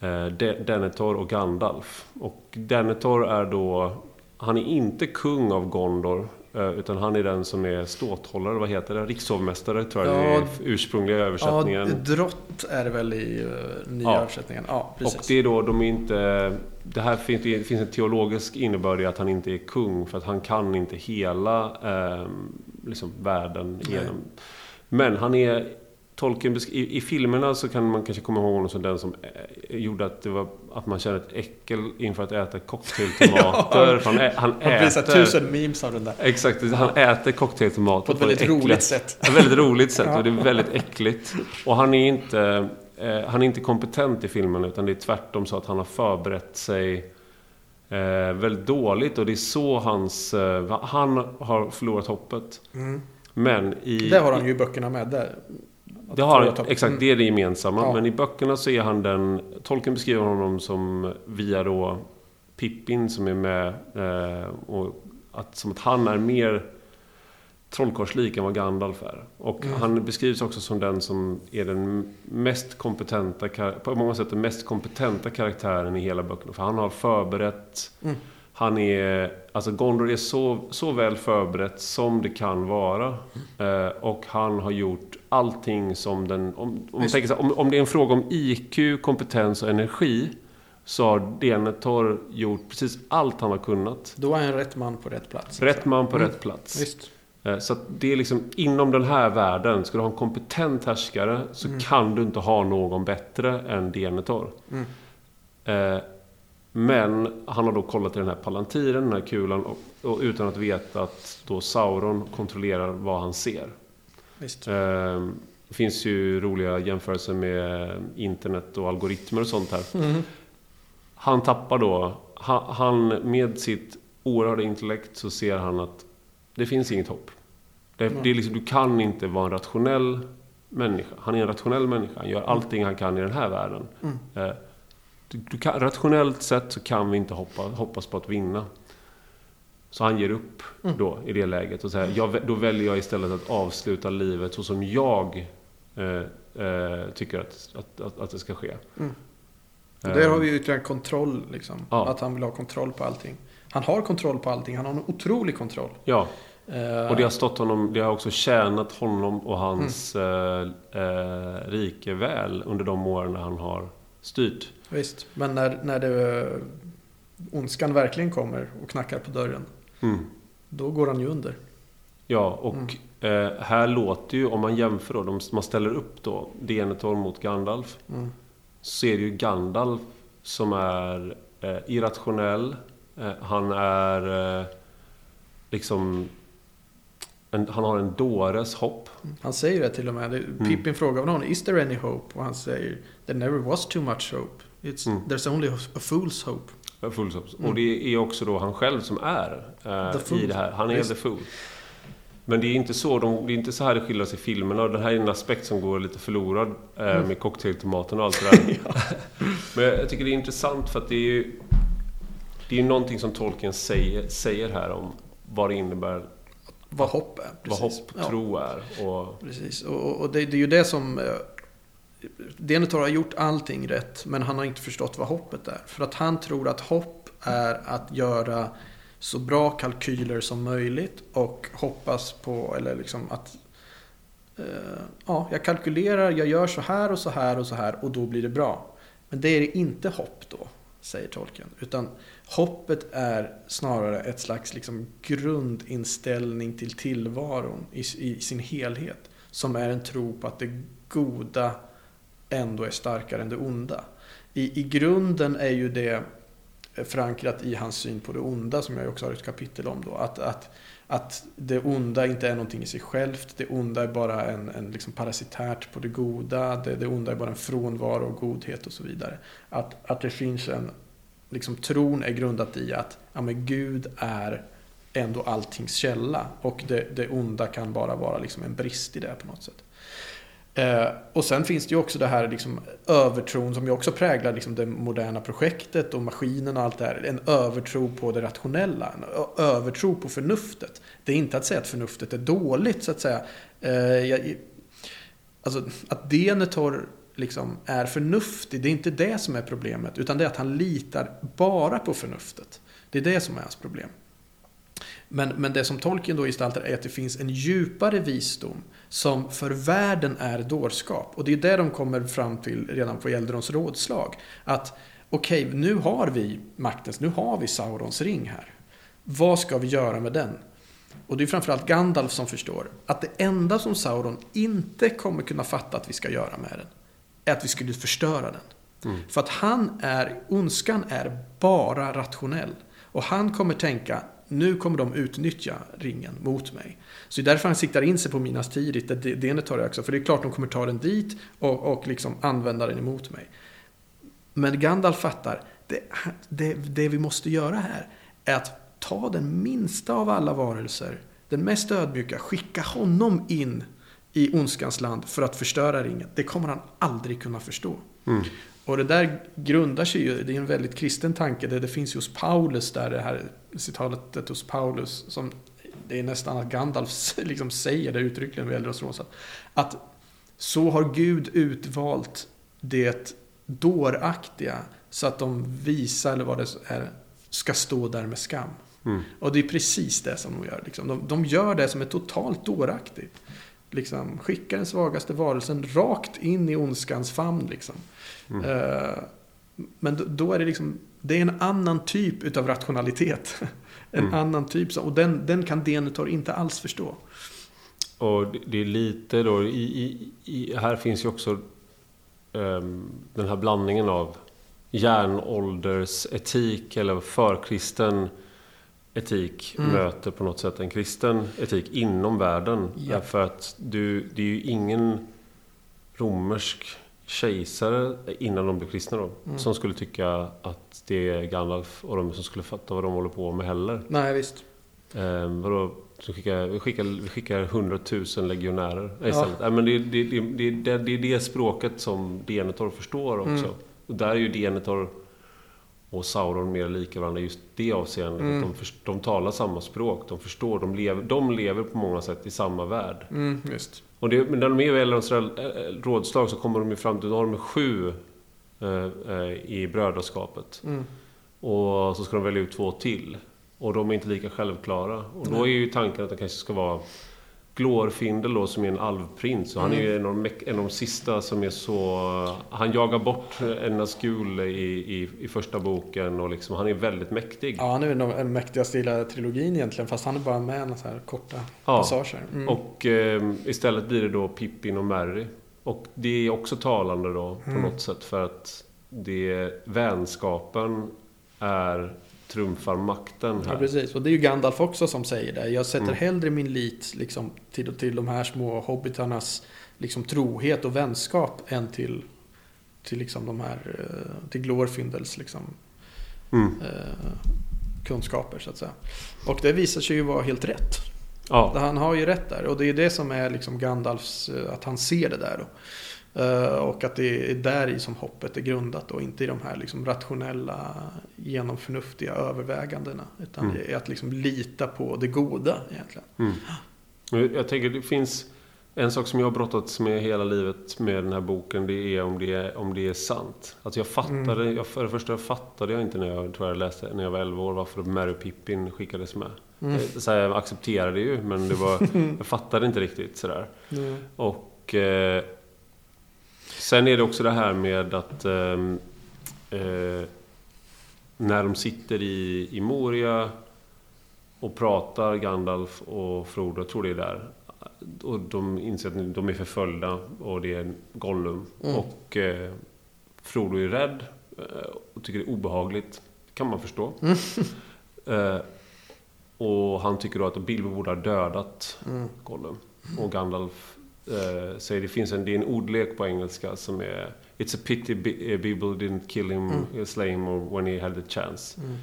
eh, De- Denethor och Gandalf. Och Denethor är då... Han är inte kung av Gondor. Eh, Utan han är den som är ståthållare, vad heter det? Rikshovmästare tror jag Ja, i ursprungliga översättningen. Ja, drott är det väl i uh, nya Ja. översättningen. Ja, precis. Och det är då, de är inte... Det här finns, det finns en teologisk innebörd i att han inte är kung, för att han kan inte hela eh, liksom världen genom. Men han är... Tolkien, i, I filmerna så kan man kanske komma ihåg honom som den som eh, gjorde att, det var, att man kände ett äckel inför att äta cocktailtomater. <laughs> Ja. han, ä, han Man visar äter... tusen memes av den där. Exakt, han äter cocktailtomater På ett väldigt äckliga- roligt sätt. ett <laughs> väldigt roligt sätt och det är väldigt äckligt. Och han är inte, eh, han är inte kompetent i filmen utan det är tvärtom så att han har förberett sig eh, väldigt dåligt och det är så hans... Eh, han har förlorat hoppet. Mm. Men i... Det har han ju i böckerna med. Där. Det har han, exakt, Mm. det är det gemensamma. Ja. Men i böckerna så är han den... Tolkien beskriver honom som via då Pippin som är med. Eh, och att, som att han är mer trollkarlslik än vad Gandalf är. Och Mm. han beskrivs också som den som är den mest kompetenta, på många sätt den mest kompetenta karaktären i hela böckerna. För han har förberett, Mm. han är, alltså Gondor är så, så väl förberett som det kan vara. Eh, och han har gjort allting som den, om, om, tänker här, om, om det är en fråga om IQ, kompetens och energi. Så har Denethor gjort precis allt han har kunnat. Då är han rätt man på rätt plats. Rätt man på Mm. rätt plats. Visst. Eh, Så det är liksom inom den här världen, ska du ha en kompetent härskare så Mm. kan du inte ha någon bättre än Denethor. Mm. Eh, Men han har då kollat i den här palantiren, den här kulan, och, och utan att veta att då Sauron kontrollerar vad han ser. Visst. Eh, Det finns ju roliga jämförelser med internet och algoritmer och sånt här. Mm. Han tappar då, han, med sitt oerhörda intellekt så ser han att det finns inget hopp. Det, det är liksom, du kan inte vara en rationell människa. Han är en rationell människa. Han gör allting han kan i den här världen. Mm. Eh, Du, du kan, rationellt sett så kan vi inte hoppa, hoppas på att vinna. Så han ger upp Mm. då i det läget och säger jag, vä- då väljer jag istället att avsluta livet så som jag eh, eh, tycker att, att, att, att det ska ske. Mm. Och Eh, där har vi ju ytterligare kontroll, liksom. Ja. Att han vill ha kontroll på allting. Han har kontroll på allting. Han har en otrolig kontroll. Ja, Eh, och det har stått honom, det har också tjänat honom och hans Mm. eh, eh, rike väl under de åren han har styrt. Visst. Men när, när det, ondskan verkligen kommer och knackar på dörren. Mm. Då går han ju under. Ja, och eh, här låter ju, om man jämför då, de, man ställer upp då Denethor mot Gandalf. Mm. Så är det ju Gandalf som är eh, irrationell. Eh, han är eh, liksom... En, han har en dåres hopp. Han säger det till och med. Pippin frågar honom, is there any hope? Och han säger, there never was too much hope. It's, Mm. There's only a fool's hope. Eh, Full stops. Mm. Och det är också då han själv som är eh, i det här. Han är Visst. the fool. Men det är inte så, de, det är inte så här det skildras i filmerna. Och det här är en aspekt som går lite förlorad eh, Mm. med cocktailtomaten och allt det där. <laughs> Men jag tycker det är intressant för att det är ju... Det är ju någonting som Tolkien säger, säger här om vad det innebär, Vad hopp är. vad precis. hopp, Ja. tro är. Och, Precis, och, och- och det, det är ju det som... Denetor Denethor har gjort allting rätt, men han har inte förstått vad hoppet är. För att han tror att hopp är att göra så bra kalkyler som möjligt och hoppas på, eller liksom att... Eh, ja, jag kalkylerar, jag gör så här och så här och så här och då blir det bra. Men det är inte hopp då, säger tolken. Utan hoppet är snarare ett slags liksom grundinställning till tillvaron i, i sin helhet. Som är en tro på att det goda ändå är starkare än det onda. I, I grunden är ju det eh, förankrat i hans syn på det onda som jag också har ett kapitel om då. Att, att, att det onda inte är någonting i sig självt. Det onda är bara en, en liksom parasitärt på det goda. Det, det onda är bara en frånvaro av godhet och så vidare. Att, att det finns en, liksom tron är grundat i att ja, men Gud är ändå alltings källa. Och det, det onda kan bara vara liksom en brist i det på något sätt. Eh, och sen finns det ju också det här liksom, övertron som ju också präglar liksom, det moderna projektet och maskinen och allt det här. En övertro på det rationella, en övertro på förnuftet. Det är inte att säga att förnuftet är dåligt så att säga. Eh, jag, alltså, att Denethor liksom är förnuftig, det är inte det som är problemet. Utan det är att han litar bara på förnuftet. Det är det som är hans problem. Men, men det som Tolkien då gestaltar är att det finns en djupare visdom som för världen är dårskap. Och det är det de kommer fram till redan på Eldrons rådslag. Att okej, nu har vi maktens, nu har vi Saurons ring här. Vad ska vi göra med den? Och det är framförallt Gandalf som förstår att det enda som Sauron inte kommer kunna fatta att vi ska göra med den är att vi skulle förstöra den. mm. För att han är, ondskan är bara rationell. Och han kommer tänka, nu kommer de utnyttja ringen mot mig. Så det är därför han siktar in sig på Minas Tirith, där det tar också. För det är klart de kommer ta den dit och, och liksom använda den emot mig. Men Gandalf fattar, det, det, det vi måste göra här är att ta den minsta av alla varelser, den mest ödmjuka, skicka honom in i ondskans land för att förstöra ringen. Det kommer han aldrig kunna förstå. Mm. Och det där grundar sig ju, det är en väldigt kristen tanke, det, det finns ju hos Paulus där, det här citatet hos Paulus som det är nästan att Gandalf <laughs> liksom säger det uttryckligen vid Rosa. Att så har Gud utvalt det dåraktiga så att de visa eller vad det är ska stå där med skam. Mm. Och det är precis det som de gör. Liksom. De, de gör det som är totalt dåraktigt. Liksom, skickar den svagaste varelsen rakt in i ondskans famn. Liksom. Mm. Eh, men då, är det liksom, det är en annan typ utav rationalitet. <laughs> en Mm. annan typ, och den, den kan Denethor inte alls förstå. Och det- är lite då, i, i, i, här finns ju också ehm, den här blandningen av järnåldersetik eller förkristen etik Mm. möter på något sätt en kristen etik inom världen. Ja. För att du, det är ju ingen romersk kejsare innan de blev kristna då, Mm. som skulle tycka att det är Gandalf och de som skulle fatta vad de håller på med heller. Nej, visst. Eh, vadå? Så skickar, vi, skickar, vi skickar 100 000 legionärer Ja. istället. Nej, men det, det, det, det, det, är det språket som Denethor förstår också. Mm. Och där är ju Denethor och Sauron mer lika varandra just det avseendet. Mm. De, först- de talar samma språk, de förstår, de lever, de lever på många sätt i samma värld. Mm, just. Och det, men när de är i Elrons rådslag så kommer de ju fram till, då har de sju eh, eh, i brödraskapet. Mm. Och så ska de välja ut två till. Och de är inte lika självklara. Och då är ju tanken att det kanske ska vara Glorfindel då som är en alvprins. Och han är ju en av, de, en av de sista som är så... Han jagar bort en Nazgul i, i, i första boken och liksom, han är väldigt mäktig. Ja, han är nog den mäktigaste i hela trilogin egentligen. Fast han är bara med i så här korta Ja. passager. Mm. Och eh, istället blir det då Pippin och Merry. Och det är också talande då på Mm. något sätt för att det, vänskapen är trumfar makten här. Ja, precis. Och det är ju Gandalf också som säger det. Jag sätter Mm. hellre min lit liksom, till, till de här små hobbitarnas liksom, trohet och vänskap än till, till liksom, de här, eh, till Glorfindels liksom, Mm. eh, kunskaper så att säga. Och det visar sig ju vara helt rätt. Ja. Han har ju rätt där. Och det är det som är liksom Gandalfs, eh, att han ser det där då. Eh, Och att det är där i som hoppet är grundat och inte i de här liksom rationella, genomförnuftiga övervägandena. Utan Mm. är att liksom lita på det goda egentligen. Mm. Jag- tänker det finns en sak som jag har brottats med hela livet med den här boken. Det är om det är, om det är sant. Alltså jag fattade, Mm. jag, för det första fattade jag inte när jag, tror jag läste när jag var 11 år varför Mary Pippin skickades med. Mm. Eh, Så här, jag accepterade ju men det var, <laughs> jag fattade inte riktigt sådär. Mm. Och eh, sen är det också det här med att ehm, eh, när de sitter i, i Moria och pratar Gandalf och Frodo, jag tror det är där. Och de inser att de är förföljda och det är Gollum. Mm. Och eh, Frodo är rädd eh, och tycker det är obehagligt. kan man förstå. Mm. <laughs> Eh, och han tycker då att Bilbo borde ha dödat Mm. Gollum. Och Gandalf eh, säger det finns en, det är en ordlek på engelska som är It's a pity Bi- eh, didn't kill him, Mm. slay him or when he had the chance. Mm.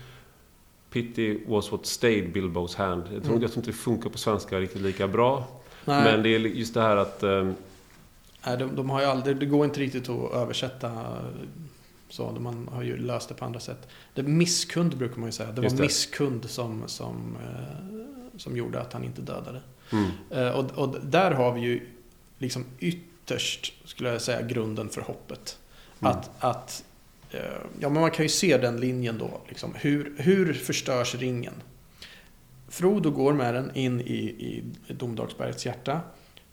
Pity was what stayed Bilbos hand. Jag tror, Mm. jag tror inte det funkar på svenska riktigt lika bra. Nej, Men det är just det här att... Eh, nej de, de har ju aldrig, det går inte riktigt att översätta så. Man har ju löst det på andra sätt. Det misskund brukar man ju säga. Det var det. misskund som, som, eh, som gjorde att han inte dödade. mm, Eh, Och, och där har vi ju liksom ytterst, skulle jag säga, grunden för hoppet. Mm. Att, att eh, ja men man kan ju se den linjen då. Liksom. Hur, hur förstörs ringen? Frodo går med den in i, i Domedagsbergets hjärta.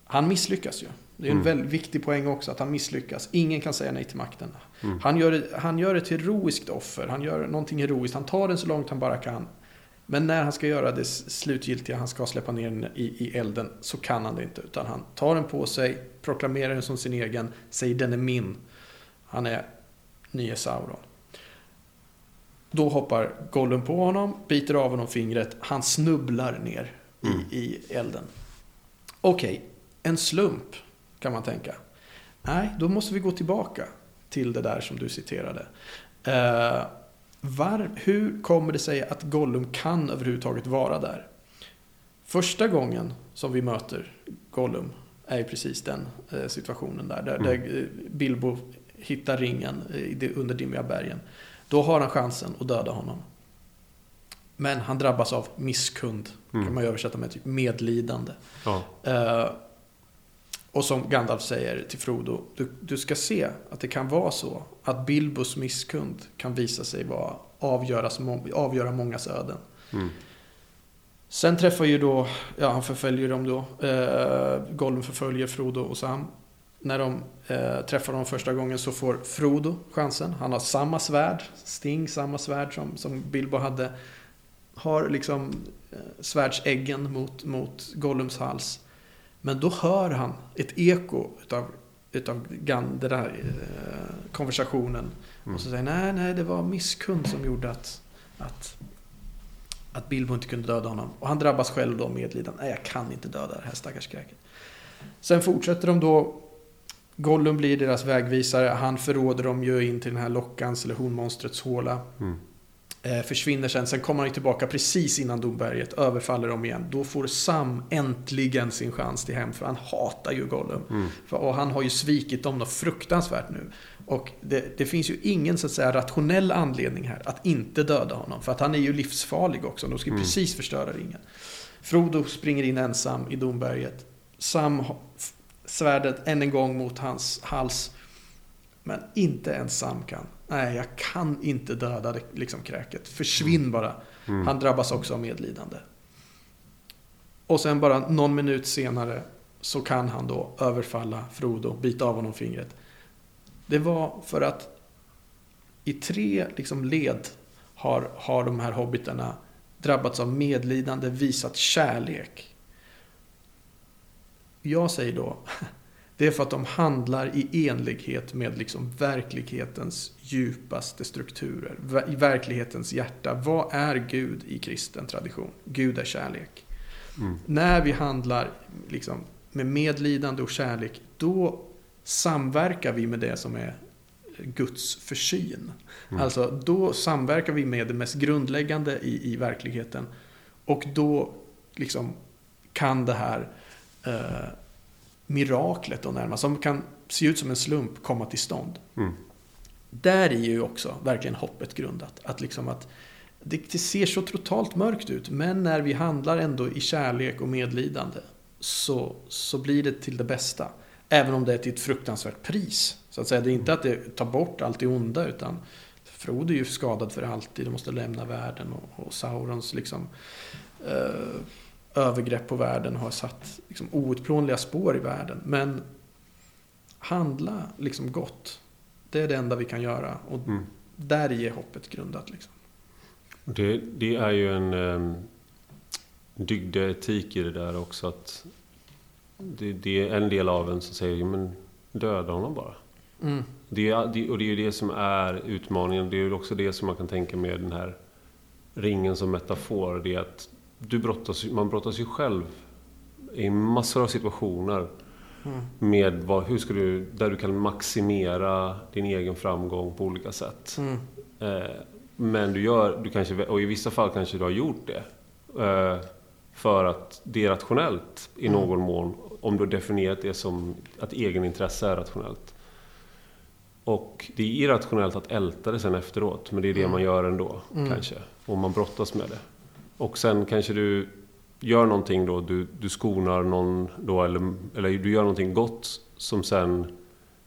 Han misslyckas ju. Det är en Mm. väldigt viktig poäng också att han misslyckas. Ingen kan säga nej till makten. mm, Han gör, han gör ett heroiskt offer. Han gör någonting heroiskt. Han tar den så långt han bara kan. Men när han ska göra det slutgiltiga, han ska släppa ner den i, i elden, så kan han det inte. Utan han tar den på sig, proklamerar den som sin egen, säger den är min. Han är nye Sauron. Då hoppar Gollum på honom, biter av honom fingret, han snubblar ner Mm. i, elden. Okej, en slump kan man tänka. Nej, då måste vi gå tillbaka till det där som du citerade. Eh, var, hur kommer det sig att Gollum kan överhuvudtaget vara där? Första gången som vi möter Gollum är ju precis den eh, situationen där. Där, Mm. där eh, Bilbo hittar ringen eh, i det underdimmiga bergen. Då har han chansen att döda honom. Men han drabbas av misskund. Mm. Kan man översätta med typ medlidande. Ja. Och som Gandalf säger till Frodo, du, du ska se att det kan vara så att Bilbos misskund kan visa sig vara avgöras, avgöra mångas öden. Mm. Sen träffar ju då, ja han förföljer dem då, eh, Gollum förföljer Frodo och Sam. När de eh, träffar dem första gången så får Frodo chansen. Han har samma svärd, Sting, samma svärd som, som Bilbo hade. Har liksom eh, svärdsäggen mot, mot Gollums hals. Men då hör han ett eko utav, utav den där eh, konversationen. Mm. Och så säger nej, nej, det var misskund som gjorde att, att, att Bilbo inte kunde döda honom. Och han drabbas själv då medlidande. Nej, jag kan inte döda det här stackars kräket. Sen fortsätter de då. Gollum blir deras vägvisare. Han förråder dem ju in till den här lockans eller honmonstrets håla. Mm. Eh, försvinner sen. Sen kommer han tillbaka precis innan Domberget. Överfaller dem igen. Då får Sam äntligen sin chans till hem. För han hatar ju Gollum. Mm. Och han har ju svikit dem något fruktansvärt nu. Och det, det finns ju ingen så att säga rationell anledning här att inte döda honom. För att han är ju livsfarlig också. De ska Mm. precis förstöra ringen. Frodo springer in ensam i Domberget. Sam svärdet än en gång mot hans hals. Men inte ens Sam kan. Nej, jag kan inte döda det, liksom kräket. Försvinn bara. Mm. Han drabbas också av medlidande. Och sen bara någon minut senare så kan han då överfalla Frodo, bita av honom fingret. Det var för att i tre liksom led har, har de här hobbitarna drabbats av medlidande, visat kärlek. Jag säger då, <laughs> det är för att de handlar i enlighet med liksom verklighetens djupaste strukturer, i verklighetens hjärta. Vad är Gud i kristen tradition? Gud är kärlek. Mm. När vi handlar liksom, med medlidande och kärlek, då samverkar vi med det som är Guds försyn. Mm. Alltså, då samverkar vi med det mest grundläggande i, i verkligheten. Och då liksom kan det här eh, miraklet då närmast, som kan se ut som en slump, komma till stånd. Mm. Där är ju också verkligen hoppet grundat. Att liksom att det, det ser så totalt mörkt ut, men när vi handlar ändå i kärlek och medlidande så, så blir det till det bästa. Även om det är till ett fruktansvärt pris. Så att säga. Det är inte att det tar bort allt det onda, utan Frodo är ju skadad för alltid och måste lämna världen. Och, och Saurons liksom, eh, övergrepp på världen har satt liksom, outplånliga spår i världen. Men handla liksom gott. Det är det enda vi kan göra. Och Mm. där är hoppet grundat. Liksom. Det, det är ju en um, dygdeetik i det där också. att det, det är en del av en som säger "Ja, men döda honom bara. Mm. Det, det, och det är ju det som är utmaningen. Det är ju också det som man kan tänka med den här ringen som metafor. Det är att du brottas, man brottas ju själv i massor av situationer Mm. med vad, hur ska du, där du kan maximera din egen framgång på olika sätt. Mm. Eh, men du gör, du kanske, och i vissa fall kanske du har gjort det. Eh, för att det är rationellt i Mm. någon mån. Om du har definierat det som att egenintresse är rationellt. Och det är irrationellt att älta det sen efteråt. Men det är det Mm. man gör ändå Mm. kanske. Och man brottas med det. Och sen kanske du gör någonting då. Du, du skonar någon då. Eller, eller du gör någonting gott. Som sen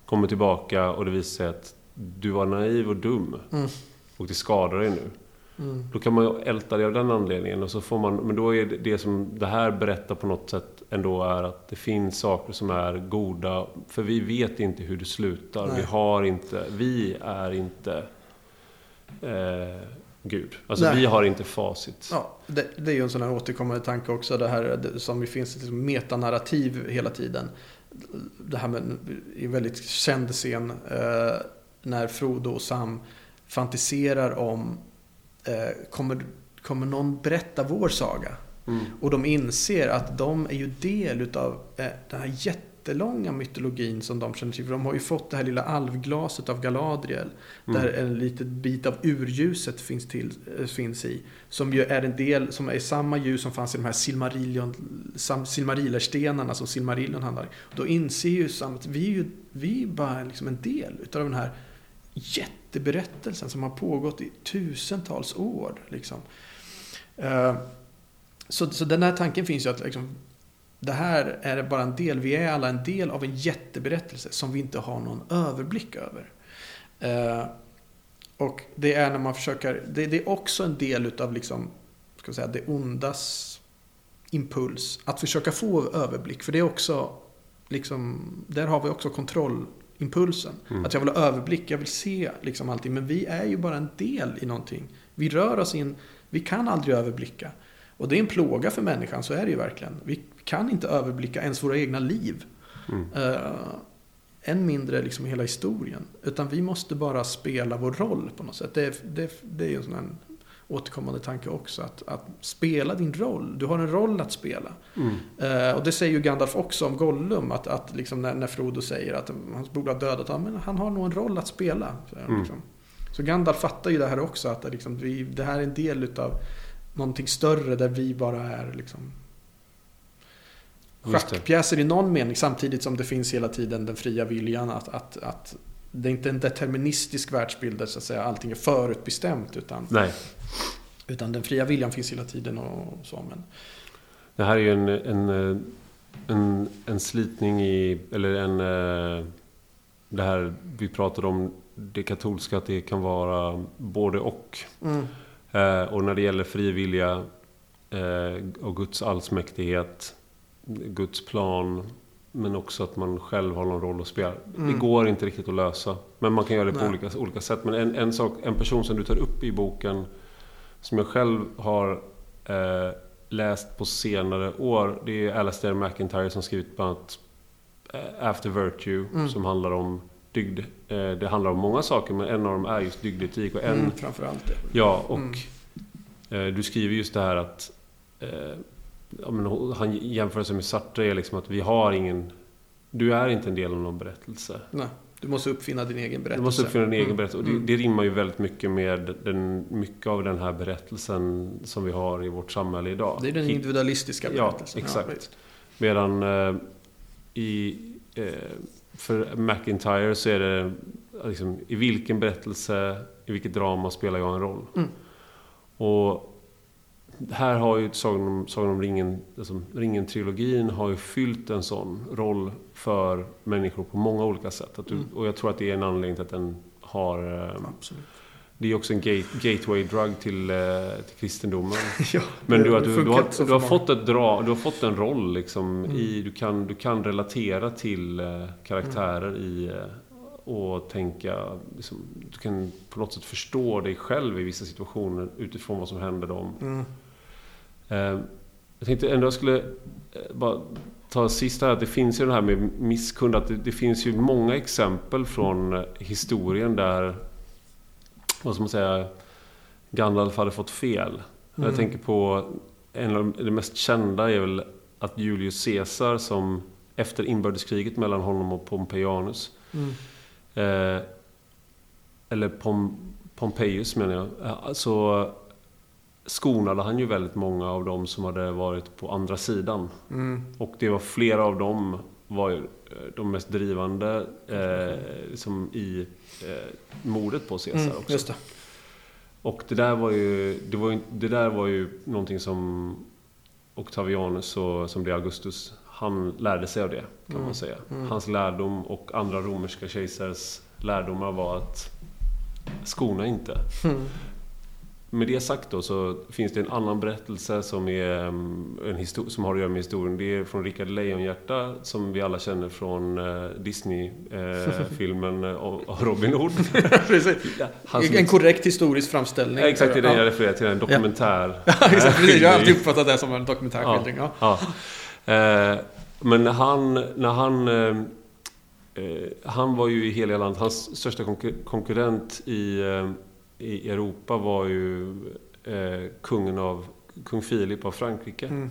kommer tillbaka och det visar sig att du var naiv och dum. Mm. Och det skadar dig nu. Mm. Då kan man ju älta det av den anledningen. Och så får man, men då är det, det som det här berättar på något sätt ändå är att det finns saker som är goda. För vi vet inte hur det slutar. Nej. Vi har inte, vi är inte eh, Gud. Alltså Nej. vi har inte facit. Ja, det, det är ju en sån här återkommande tanke också. Det här det, som det finns ett liksom metanarrativ hela tiden. Det här med i en väldigt känd scen eh, när Frodo och Sam fantiserar om eh, kommer, kommer någon berätta vår saga? Mm. Och de inser att de är ju del utav eh, den här jättelånga mytologin som de känner till. För de har ju fått det här lilla alvglaset av Galadriel. Mm. Där en liten bit av urljuset finns, till, eh, finns i. Som ju är en del, som är samma ljus som fanns i de här Silmarillion, Silmarillerstenarna som Silmarillion handlar. Då inser ju Sam att vi är ju vi är bara liksom en del utav den här jätteberättelsen som har pågått i tusentals år. Liksom. Eh, så, så den här tanken finns ju att liksom, det här är bara en del, vi är alla en del av en jätteberättelse som vi inte har någon överblick över. Eh, och det är när man försöker, det, det är också en del utav liksom, ska säga, det ondas impuls. Att försöka få överblick, för det är också, liksom, där har vi också kontrollimpulsen. Mm. Att jag vill ha överblick, jag vill se liksom allting. Men vi är ju bara en del i någonting. Vi rör oss in, vi kan aldrig överblicka. Och det är en plåga för människan, så är det ju verkligen. Vi kan inte överblicka ens våra egna liv. Mm. Uh, än mindre liksom hela historien. Utan vi måste bara spela vår roll på något sätt. Det, det, det är ju en sån här återkommande tanke också. Att, att spela din roll. Du har en roll att spela. Mm. Uh, och det säger ju Gandalf också om Gollum. Att, att liksom när, när Frodo säger att hans bror har dödat honom. Men han har nog en roll att spela. Så, mm. liksom. så Gandalf fattar ju det här också. Att liksom, vi, det här är en del utav någonting större där vi bara är liksom schackpjäser i någon mening samtidigt som det finns hela tiden den fria viljan att, att, att det är inte en deterministisk världsbild där så att säga, allting är förutbestämt utan, Nej. utan den fria viljan finns hela tiden och så. Men... Det här är ju en, en, en, en slitning i, eller en, eh, det här vi pratade om, det katolska, att det kan vara både och. Mm. Eh, och när det gäller frivilliga eh, och Guds allsmäktighet, Guds plan, men också att man själv har någon roll att spela. Mm. Det går inte riktigt att lösa. Men man kan göra det på olika, olika sätt. Men en, en, sak, en person som du tar upp i boken, som jag själv har eh, läst på senare år, det är Alastair McIntyre som skrivit bland annat eh, After Virtue, mm. som handlar om dygd. Eh, det handlar om många saker, men en av dem är just dygdetik. Och en, mm, framförallt det. Ja, och mm. eh, du skriver just det här att eh, ja, men han jämför sig med Sartre, är liksom att vi har ingen... Du är inte en del av någon berättelse. Nej, du måste uppfinna din egen berättelse. Du måste uppfinna din egen mm. berättelse. Och det, mm. det rimmar ju väldigt mycket med den, mycket av den här berättelsen som vi har i vårt samhälle idag. Det är den individualistiska berättelsen. Ja, exakt. Ja, Medan eh, i... Eh, för McIntyre så är det liksom, i vilken berättelse, i vilket drama spelar jag en roll? Mm. Och här har ju Sagan om, Sagan om ringen, alltså ringen-trilogin har ju fyllt en sån roll för människor på många olika sätt. Du, mm. Och jag tror att det är en anledning till att den har... Eh, Absolut. Det är också en gate, gateway drug till, eh, till kristendomen. <laughs> ja, Men du, du, du, har, du, har fått ett dra, du har fått en roll liksom mm. i... Du kan, du kan relatera till eh, karaktärer mm. i... och tänka... Liksom, du kan på något sätt förstå dig själv i vissa situationer utifrån vad som händer dem. Mm. Eh, jag tänkte ändå jag skulle eh, bara ta sist här att det finns ju det här med misskund. Att det, det, finns ju många exempel från eh, historien där, vad ska man säga, Gandalf hade fått fel. Mm. Jag tänker på, en av de mest kända är väl att Julius Caesar som efter inbördeskriget mellan honom och Pompeianus mm. eh, eller Pom, Pompejus menar jag. Så skonade han ju väldigt många av dem som hade varit på andra sidan. Mm. Och det var flera av dem var ju eh, de mest drivande eh, liksom i eh, mordet på Caesar mm, också. Det. Och det där var ju, det, var ju, det där var ju någonting som Octavianus, och, som blev Augustus, han lärde sig av det kan mm. man säga. Mm. Hans lärdom och andra romerska kejsares lärdomar var att skona inte. Med det sagt då så finns det en annan berättelse som, är mm, en som har att göra med historien. Det är från Rickard Lejonhjärta som vi alla känner från uh, Disney-filmen uh, av Robin Hood. <laughs> Ja, en korrekt historisk framställning. Ja, exakt, det är den jag refererar till. En dokumentär. <laughs> Ja, precis. Jag har alltid uppfattat det som en dokumentärskildring. Ja, ja. Uh, men när han, när han han var ju i hela landet, hans största konkurrent i i Europa var ju eh, kungen av kung Filip av Frankrike. Mm.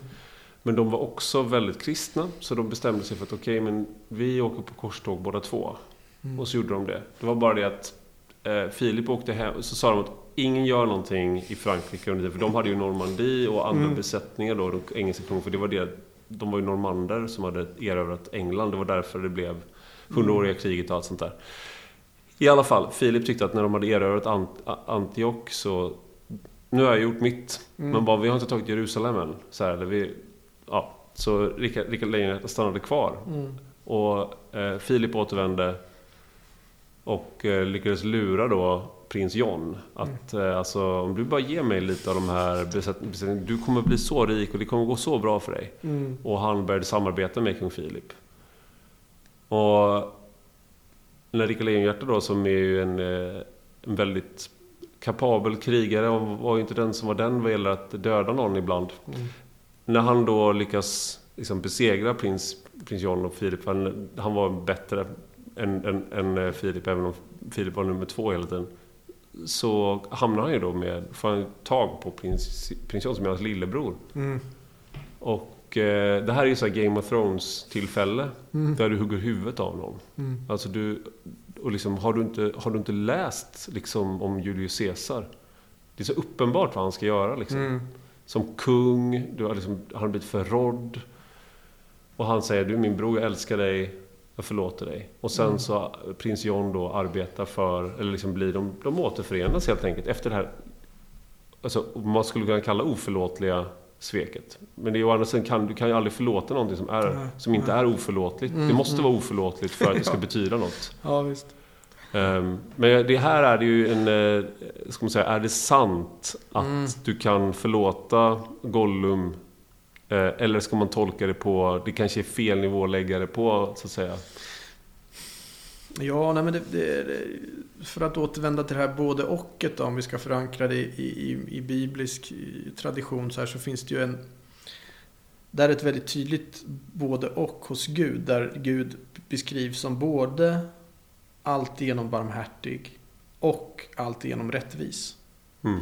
Men de var också väldigt kristna, så de bestämde sig för att okej, okay, men vi åker på korståg båda två. Mm. Och så gjorde de det. Det var bara det att eh, Filip åkte hem, så sa de att ingen gör någonting i Frankrike under tiden, för de hade ju Normandie och andra mm. besättningar då, de engelska kungen, för det var det, de var ju normander som hade erövrat England, det var därför det blev hundraåriga kriget och allt sånt där. I alla fall, Filip tyckte att när de hade erövrat Ant Antioch så nu har jag gjort mitt. Mm. Men bara, vi har inte tagit Jerusalem än. Så, här, eller vi, ja, så Rickard, Rickard Lejonhjärta stannade kvar. Mm. Och eh, Filip återvände och eh, lyckades lura då prins John att eh, alltså, om du bara ger mig lite av de här besättningarna, du kommer bli så rik och det kommer gå så bra för dig. Mm. Och han började samarbeta med kung Filip. Och när Rickard Lejonhjärta då, som är ju en, eh, en väldigt kapabel krigare och var ju inte den som var den vad gäller att döda någon ibland. Mm. När han då lyckas liksom besegra prins, prins John och Filip, han, han var bättre än, än, än eh, Filip, även om Filip var nummer två hela tiden. Så hamnar han ju då med, får han tag på prins, prins John som är hans lillebror. Mm. Och eh, det här är ju så Game of Thrones tillfälle. Mm. Där du hugger huvudet av någon. Mm. Alltså du, och liksom, har, du inte, har du inte läst liksom, om Julius Caesar? Det är så uppenbart vad han ska göra liksom. Mm. Som kung, du har liksom, han har blivit förrådd. Och han säger, du är min bror, jag älskar dig, jag förlåter dig. Och sen Mm. så prins John då arbetar för, eller liksom blir de, de återförenas helt enkelt efter det här, alltså man skulle kunna kalla oförlåtliga sveket. Men det är å andra sidan, kan, du kan ju aldrig förlåta någonting som, är, som inte är oförlåtligt. Mm, det måste vara oförlåtligt för att det ska <laughs> betyda något. Ja, visst. Ehm, men det här är det ju en, eh, ska man säga, är det sant att Mm. du kan förlåta Gollum? Eh, eller ska man tolka det på, det kanske är fel nivå att lägga det på, så att säga. Ja, nej men det, det, för att återvända till det här både och då, om vi ska förankra det i, i, i biblisk tradition så här så finns det ju en där är ett väldigt tydligt både och hos Gud där Gud beskrivs som både alltigenom barmhärtig och alltigenom rättvis. Mm.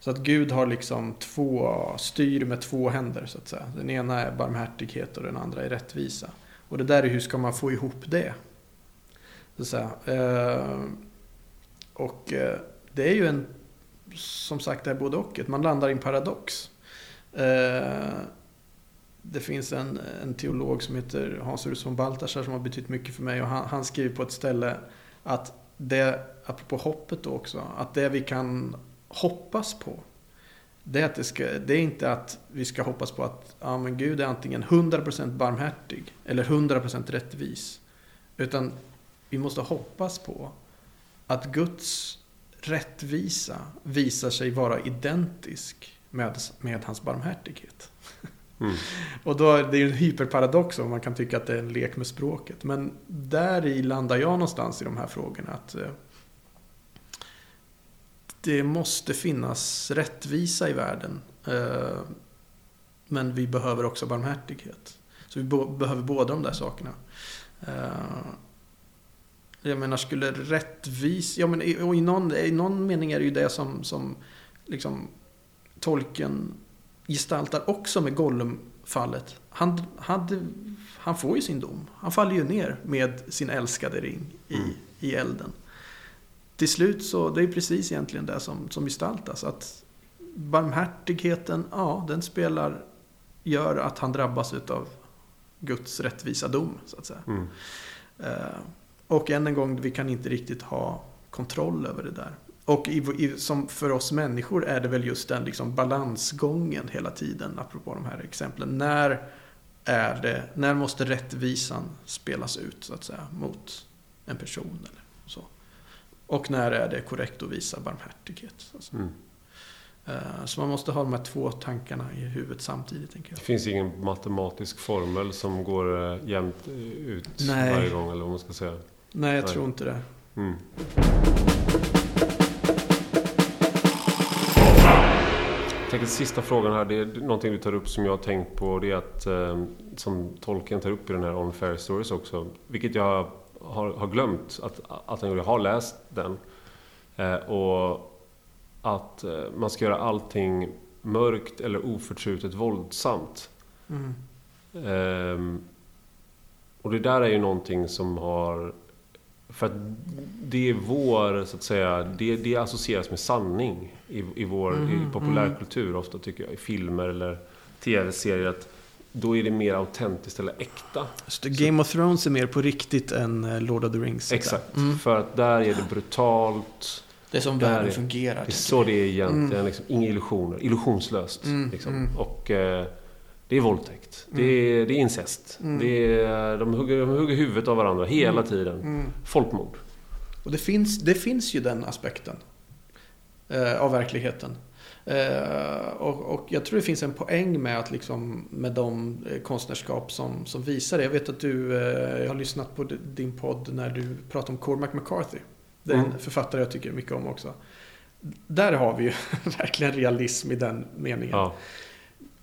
Så att Gud har liksom två, styr med två händer så att säga. Den ena är barmhärtighet och den andra är rättvisa. Och det där är hur ska man få ihop det? Så att säga. Eh, och eh, det är ju en, som sagt, det är både och. Man landar i en paradox. Eh, det finns en, en teolog som heter Hans Urs von Balthasar som har betytt mycket för mig och han, han skriver på ett ställe att det, apropå hoppet då också, att det vi kan hoppas på det är, att det, ska, det är inte att vi ska hoppas på att ja, men Gud är antingen 100% barmhärtig eller 100% rättvis. Utan vi måste hoppas på att Guds rättvisa visar sig vara identisk med, med hans barmhärtighet. Mm. <laughs> Och då, det är ju en hyperparadox om man kan tycka att det är en lek med språket. Men där i landar jag någonstans i de här frågorna. att eh, Det måste finnas rättvisa i världen. eh, Men vi behöver också barmhärtighet. Så vi behöver båda de där sakerna. Jag menar, skulle rättvis... Ja, men i, och i, någon, i någon mening är det ju det som, som liksom tolken gestaltar också med Gollum-fallet. Han, hade, han får ju sin dom. Han faller ju ner med sin älskade ring i, Mm. i elden. Till slut så, det är precis egentligen det som, som gestaltas. Att barmhärtigheten, ja, den spelar, gör att han drabbas utav Guds rättvisa dom, så att säga. Mm. Eh, och än en gång, vi kan inte riktigt ha kontroll över det där. Och i, i, som för oss människor är det väl just den liksom balansgången hela tiden, apropå de här exemplen. När, är det, när måste rättvisan spelas ut, så att säga, mot en person eller så. Och när är det korrekt att visa barmhärtighet. Så, att säga. Mm. Eh, så man måste ha de här två tankarna i huvudet samtidigt, tänker Det jag. finns ingen matematisk formel som går eh, jämnt eh, ut Nej. varje gång, eller vad man ska säga. Nej, jag Nej. tror inte det. Mm. Jag tänker sista frågan här, det är någonting du tar upp som jag har tänkt på. Det är att, eh, som tolken tar upp i den här On Fair Stories också, vilket jag har, har glömt att, att han gjorde. Jag har läst den. Eh, och att eh, man ska göra allting mörkt eller oförtrutet våldsamt. Mm. Ehm, och det där är ju någonting som har... För att det är vår, så att säga, det, det associeras med sanning i, i vår Mm, i populärkultur ofta tycker jag. I filmer eller tv-serier. att Då är det mer autentiskt eller äkta. Så Game of Thrones är mer på riktigt än eh, Lord of the Rings. Exakt. Mm. För att där är det brutalt. Det är som Där världen är- fungerar. Det är så det är egentligen. Mm. Liksom, inga illusioner. Illusionslöst. Mm, liksom. mm. Och eh, det är våldtäkt. Det, är, det är incest. Mm. Det är, de, hugger, de hugger huvudet av varandra hela Mm. tiden. Mm. Folkmord. Och det finns, det finns ju den aspekten eh, av verkligheten. Eh, och, och jag tror det finns en poäng med att liksom med de eh, konstnärskap som, som visar det. Jag vet att du, eh, har lyssnat på din podd när du pratar om Cormac McCarthy. Det är en Mm. författare jag tycker mycket om också. Där har vi ju <laughs> verkligen realism i den meningen. Ja.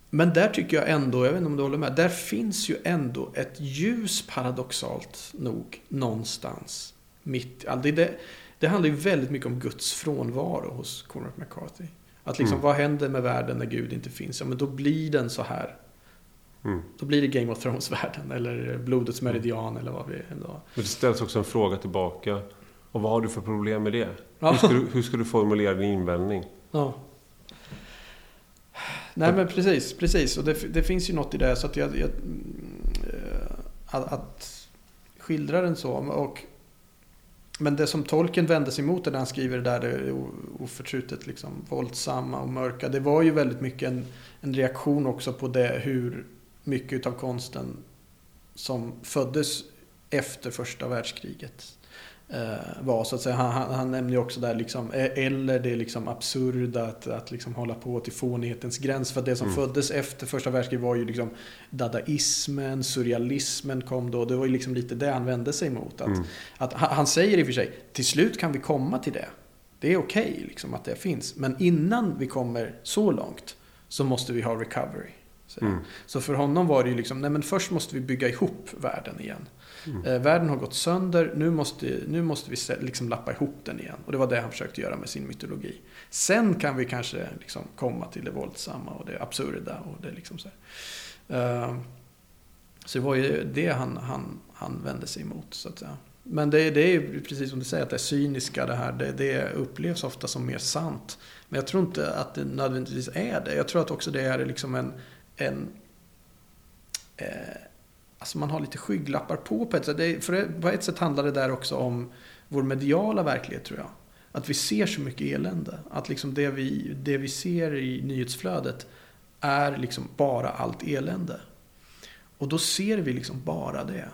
Men där tycker jag ändå, jag vet inte om du håller med, där finns ju ändå ett ljus paradoxalt nog någonstans. Mitt, det, det, det handlar ju väldigt mycket om Guds frånvaro hos Cormac McCarthy. Att liksom, Mm. vad händer med världen när Gud inte finns? Ja, men då blir den så här. Mm. Då blir det Game of Thrones-världen eller Blodets meridian eller vad vi ändå... Men det ställs också en fråga tillbaka. Och vad har du för problem med det? Ja. Hur, ska du, hur ska du formulera din invändning? Ja. Nej men precis, precis. Och det, det finns ju något i det. Så att jag... jag eh, att, att skildra den så. Och, men det som tolken vände sig mot när han skriver det där det oförtrutet liksom våldsamma och mörka. Det var ju väldigt mycket en, en reaktion också på det hur mycket av konsten som föddes efter första världskriget var så att säga. Han, han, han nämner ju också där liksom, eh, eller det liksom absurda att, att liksom hålla på till fånighetens gräns. För att det som Mm. föddes efter första världskriget var ju liksom dadaismen, surrealismen kom då. Det var ju liksom lite det han vände sig mot. Att, Mm. att, han han säger i och för sig, till slut kan vi komma till det. Det är okej liksom att det finns. Men innan vi kommer så långt så måste vi ha recovery. han. Mm. Så för honom var det ju liksom, nej men först måste vi bygga ihop världen igen. Mm. Världen har gått sönder, nu måste, nu måste vi liksom lappa ihop den igen. Och det var det han försökte göra med sin mytologi. Sen kan vi kanske liksom komma till det våldsamma och det absurda. Och det liksom så här. Eh, så det var ju det han, han, han vände sig emot. Så att säga. Men det, det är ju precis som du säger, att det cyniska, det här, det, det upplevs ofta som mer sant. Men jag tror inte att det nödvändigtvis är det. Jag tror att också det är liksom en, en eh, Alltså man har lite skygglappar på på ett sätt. Det, för det, på ett sätt handlar det där också om vår mediala verklighet tror jag. Att vi ser så mycket elände. Att liksom det, vi, det vi ser i nyhetsflödet är liksom bara allt elände. Och då ser vi liksom bara det.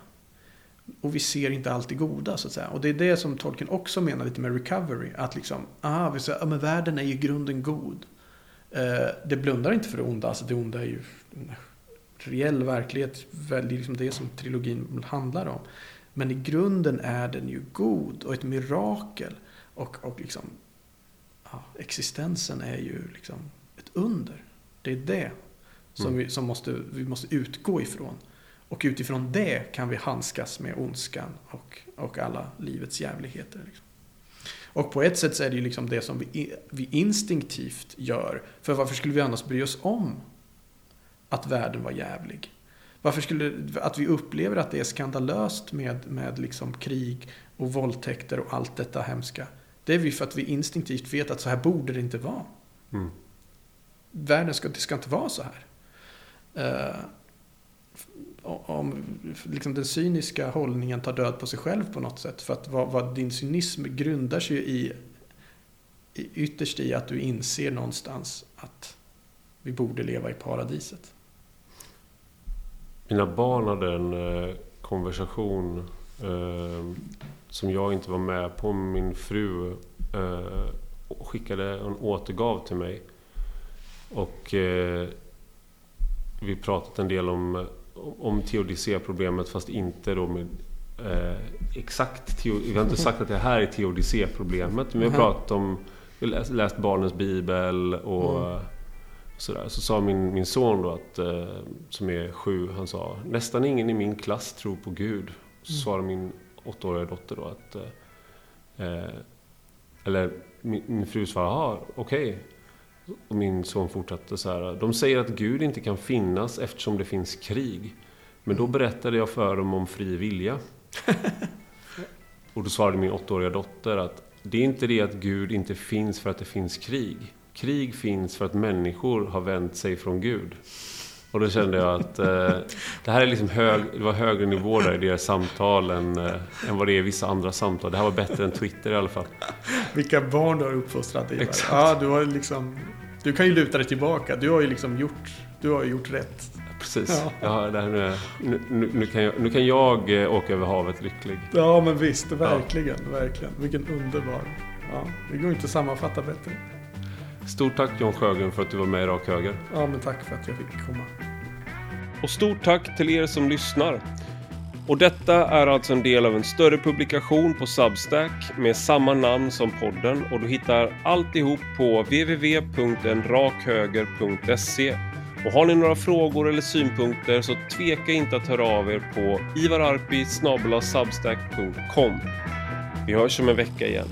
Och vi ser inte allt det goda så att säga. Och det är det som Tolkien också menar lite med recovery. Att liksom, aha, vi säger, ja, men världen är ju i grunden god. Eh, det blundar inte för det onda. Alltså det onda är ju reell verklighet. Väldigt liksom det som trilogin handlar om. Men i grunden är den ju god och ett mirakel. Och, och liksom, ja, existensen är ju liksom ett under. Det är det som, Mm. vi, som måste, vi måste utgå ifrån. Och utifrån det kan vi handskas med ondskan och, och alla livets jävligheter. Liksom. Och på ett sätt så är det ju liksom det som vi, vi instinktivt gör. För varför skulle vi annars bry oss om att världen var jävlig? Varför skulle att vi upplever att det är skandalöst med, med liksom krig och våldtäkter och allt detta hemska? Det är vi för att vi instinktivt vet att så här borde det inte vara. Mm. Världen ska, det ska inte vara så här. Eh, om liksom den cyniska hållningen tar död på sig själv på något sätt. För att vad, vad din cynism grundar sig i, i ytterst i att du inser någonstans att vi borde leva i paradiset. Mina barn hade en eh, konversation eh, som jag inte var med på. Min fru eh, skickade och återgav till mig. Och eh, vi pratat en del om, om teodicéproblemet fast inte då med eh, exakt teo, Vi har inte sagt att det här är teodicéproblemet. Men vi har pratat om, vi läst, läst barnens bibel och Mm. Sådär. Så sa min, min son då, att, eh, som är sju, han sa nästan ingen i min klass tror på Gud. Så Mm. svarade min åttaåriga dotter då att eh, eh, eller min, min fru svarade, jaha, okej. Och min son fortsatte så här. De säger att Gud inte kan finnas eftersom det finns krig. Men då berättade jag för dem om fri vilja. <laughs> Och då svarade min åttaåriga dotter att det är inte det att Gud inte finns för att det finns krig. Krig finns för att människor har vänt sig från Gud. Och då kände jag att eh, det här är liksom hög, det var högre nivå där i deras samtal än, eh, än vad det är i vissa andra samtal. Det här var bättre än Twitter i alla fall. Vilka barn du har uppfostrat Ivar. Exakt. Ja, du har liksom... Du kan ju luta dig tillbaka. Du har ju liksom gjort... Du har gjort rätt. Precis. Ja. Ja. nu, nu, nu, kan jag, nu kan jag eh, åka över havet lycklig. Ja, men visst. Verkligen. Verkligen. Vilken underbar... Ja, det går inte att sammanfatta bättre. Stort tack John Sjögren för att du var med i Rak Höger. Ja, men tack för att jag fick komma. Och stort tack till er som lyssnar. Och detta är alltså en del av en större publikation på Substack med samma namn som podden och du hittar alltihop på www.enrakhöger.se. Och har ni några frågor eller synpunkter så tveka inte att höra av er på ivararpi substack.com. Vi hörs om en vecka igen.